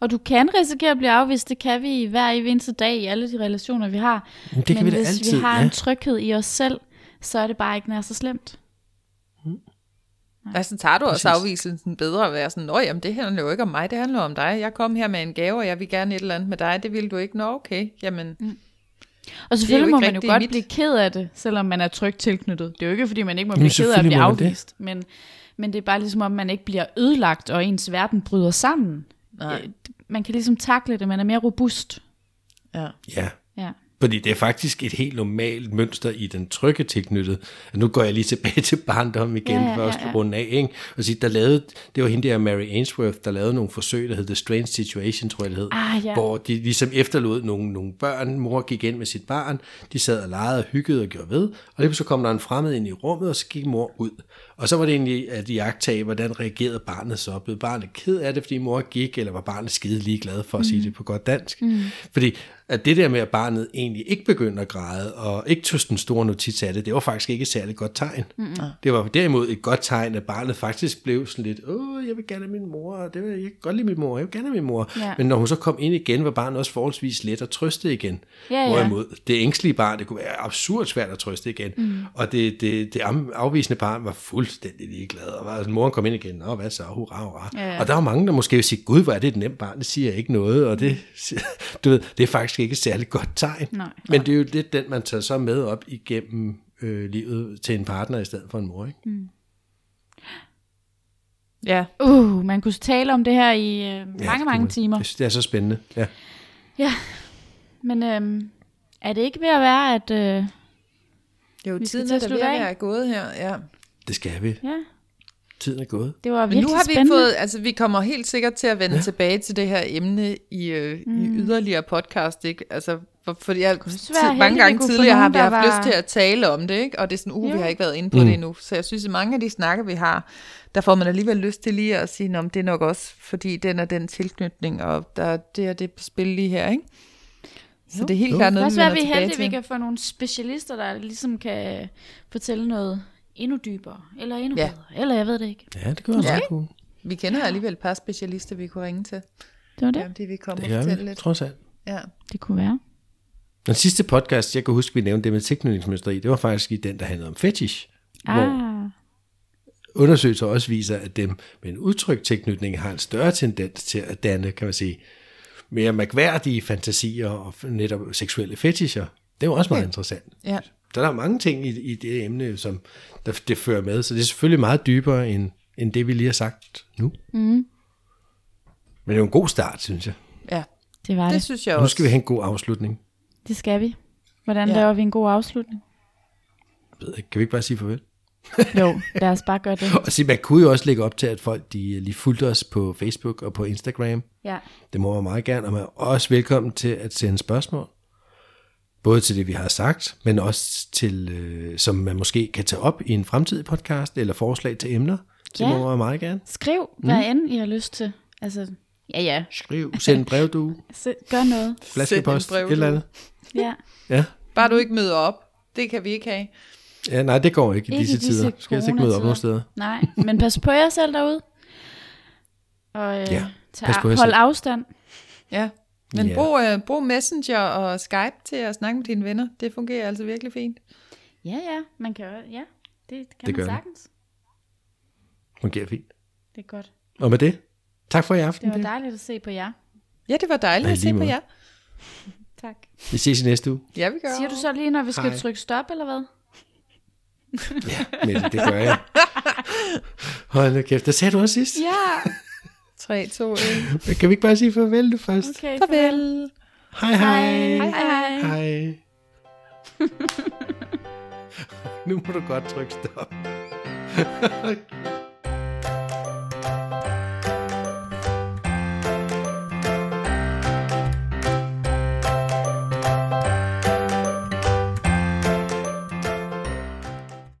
Og du kan risikere at blive afvist, det kan vi hver eneste dag i alle de relationer, vi har. Men det kan Men vi da hvis altid, vi har ja. en tryghed i os selv, så er det bare ikke nær så slemt. Altså tager du også afviselsen bedre at være sådan, Nå, jamen det handler jo ikke om mig, det handler om dig. Jeg kom her med en gave, og jeg vil gerne et eller andet med dig. Det vil du ikke. Nå, okay. Jamen, Og selvfølgelig må man jo godt mit. blive ked af det, selvom man er trygt tilknyttet. Det er jo ikke, fordi man ikke må Jamen, blive ked af at blive man det. afvist. Men, men det er bare ligesom, om man ikke bliver ødelagt, og ens verden bryder sammen. Nej. Øh, Man kan ligesom takle det, man er mere robust. ja. Ja, Ja. Fordi det er faktisk et helt normalt mønster i den trygge tilknyttet. Og nu går jeg lige tilbage [laughs] til barndom igen, Ja, ja, at ja, ja. runde af. Ikke? Og sige, der lavede, det var hende der, Mary Ainsworth, der lavede nogle forsøg, der hed The Strange Situation, tror jeg det hed. Ah, ja. Hvor de ligesom efterlod nogle, nogle børn. Mor gik ind med sit barn. De sad og legede og hyggede og gjorde ved. Og lige så kom der en fremmed ind i rummet, og så gik mor ud. Og så var det egentlig at jagtage, hvordan reagerede barnet så. Blev barnet ked af det, fordi mor gik, eller var barnet skide ligeglad for at sige det på godt dansk? Mm. Fordi at det der med, at barnet egentlig ikke begyndte at græde, og ikke tog den store notits af det, det var faktisk ikke et særligt godt tegn. Mm. Det var derimod et godt tegn, at barnet faktisk blev sådan lidt, åh, jeg vil gerne have min mor, og det vil, jeg kan godt lide min mor, jeg vil gerne have min mor. Ja. Men når hun så kom ind igen, var barnet også forholdsvis let at trøste igen. Ja, ja. Hvorimod det ængstlige barn, det kunne være absurd svært at trøste igen. Mm. Og det, det, det afvisende barn var fuldstændig ligeglad. Og var, altså, moren kom ind igen, og hvad så, hurra, hurra. Ja, ja. Og der var mange, der måske vil sige, gud, hvor er det et nemt barn, det siger ikke noget. Og det, [laughs] du ved, det er faktisk ikke et særligt godt tegn. Nej. Men det er jo lidt den, man tager så med op igennem øh, livet til en partner i stedet for en mor. Ikke? Mm. Ja. Uh, man kunne tale om det her i øh, Ja, mange, det mange timer. Det, er så spændende. Ja. Ja, men øhm, er det ikke ved at være, at... Øh, Jo, Vi skal tiden er ved at af. være gået her. Ja. Det skal vi. ja, Tiden er gået. det var Men virkelig nu har vi spændende. fået, altså vi kommer helt sikkert til at vende ja. tilbage til det her emne i, øh, mm. i yderligere podcast, ikke? Altså, for, fordi jeg, tid, mange vi gange tidligere har vi haft var- lyst til at tale om det, ikke? Og det er sådan, uh, Jo. vi har ikke været inde på Mm. det endnu. Så jeg synes, at mange af de snakke, vi har, der får man alligevel lyst til lige at sige, om det er nok også, fordi den er den tilknytning, og der, det er det på spil lige her, ikke? Så Jo. det er helt Jo. klart noget, også vi være, vender at vi er tilbage heldige, at vi kan få nogle specialister, der ligesom kan fortælle noget endnu dybere, eller endnu Ja. bedre, eller jeg ved det ikke. Ja, det kunne være Ja. meget cool. Vi kender alligevel et par specialister, vi kunne ringe til. Det var det, Ja, det vi kommer Det og fortælle vi, lidt. trods alt. Ja. det kunne være. Den sidste podcast, jeg kan huske, vi nævnte det med tilknytningsmønster i, det var faktisk i den, der handlede om fetish. Hvor Ah, undersøgelser også viser, at dem med en udtrykt tilknytning har en større tendens til at danne, kan man sige, mere mærkværdige fantasier og netop seksuelle fetischer. Det er jo også meget interessant. Ja. Der er mange ting i, i det emne, som der, det fører med, så det er selvfølgelig meget dybere end, end det, vi lige har sagt nu. Mm. Men det er jo en god start, synes jeg. ja, det var det det. synes jeg Nu også. skal vi have en god afslutning. Det skal vi. Hvordan Ja. laver vi en god afslutning? Jeg ved ikke, Kan vi ikke bare sige farvel? Jo, lad os bare gøre det. [laughs] Og sige, man kunne jo også lægge op til, at folk de lige fulgte os på Facebook og på Instagram. Ja. Det må man meget gerne, og man er også velkommen til at sende spørgsmål. Både til det, vi har sagt, men også til, øh, som man måske kan tage op i en fremtidig podcast, eller forslag til emner. Det Ja. må man meget gerne. Skriv, hvad end I har lyst til. Altså, Ja, ja. Skriv, send en brev, du. [laughs] Gør noget. Flaskepost, Send en brev, et eller andet. Ja. Ja. Bare du ikke møder op. Det kan vi ikke have. ja, nej, det går ikke i Ikke i disse disse tider. Skal jeg ikke møde op nogen steder. Nej, men pas på jer selv derude. Og øh, Ja, tag, pas på jer hold selv. afstand. Ja. Men Ja. brug, uh, brug Messenger og Skype til at snakke med dine venner. Det fungerer altså virkelig fint. Ja, ja, man kan jo, ja, det kan Det gør man det. sagtens. Fungerer fint. Det er godt. Og med det, tak for i aften. Det var dejligt at se på jer. Ja, det var dejligt Ja, at se lige på måde. jer. [laughs] Tak. Vi ses i næste uge. Ja, vi gør. Siger du så lige, når vi skal Hej. trykke stop, eller hvad? Men det gør jeg. [laughs] Hold nu kæft, det sagde du også sidst. Ja. 3, 2, 1. Men Kan vi ikke bare sige farvel nu først? Okay, Farvel. Hej hej. Hej, hej. Hej. [laughs] nu må du godt trykke stop. [laughs]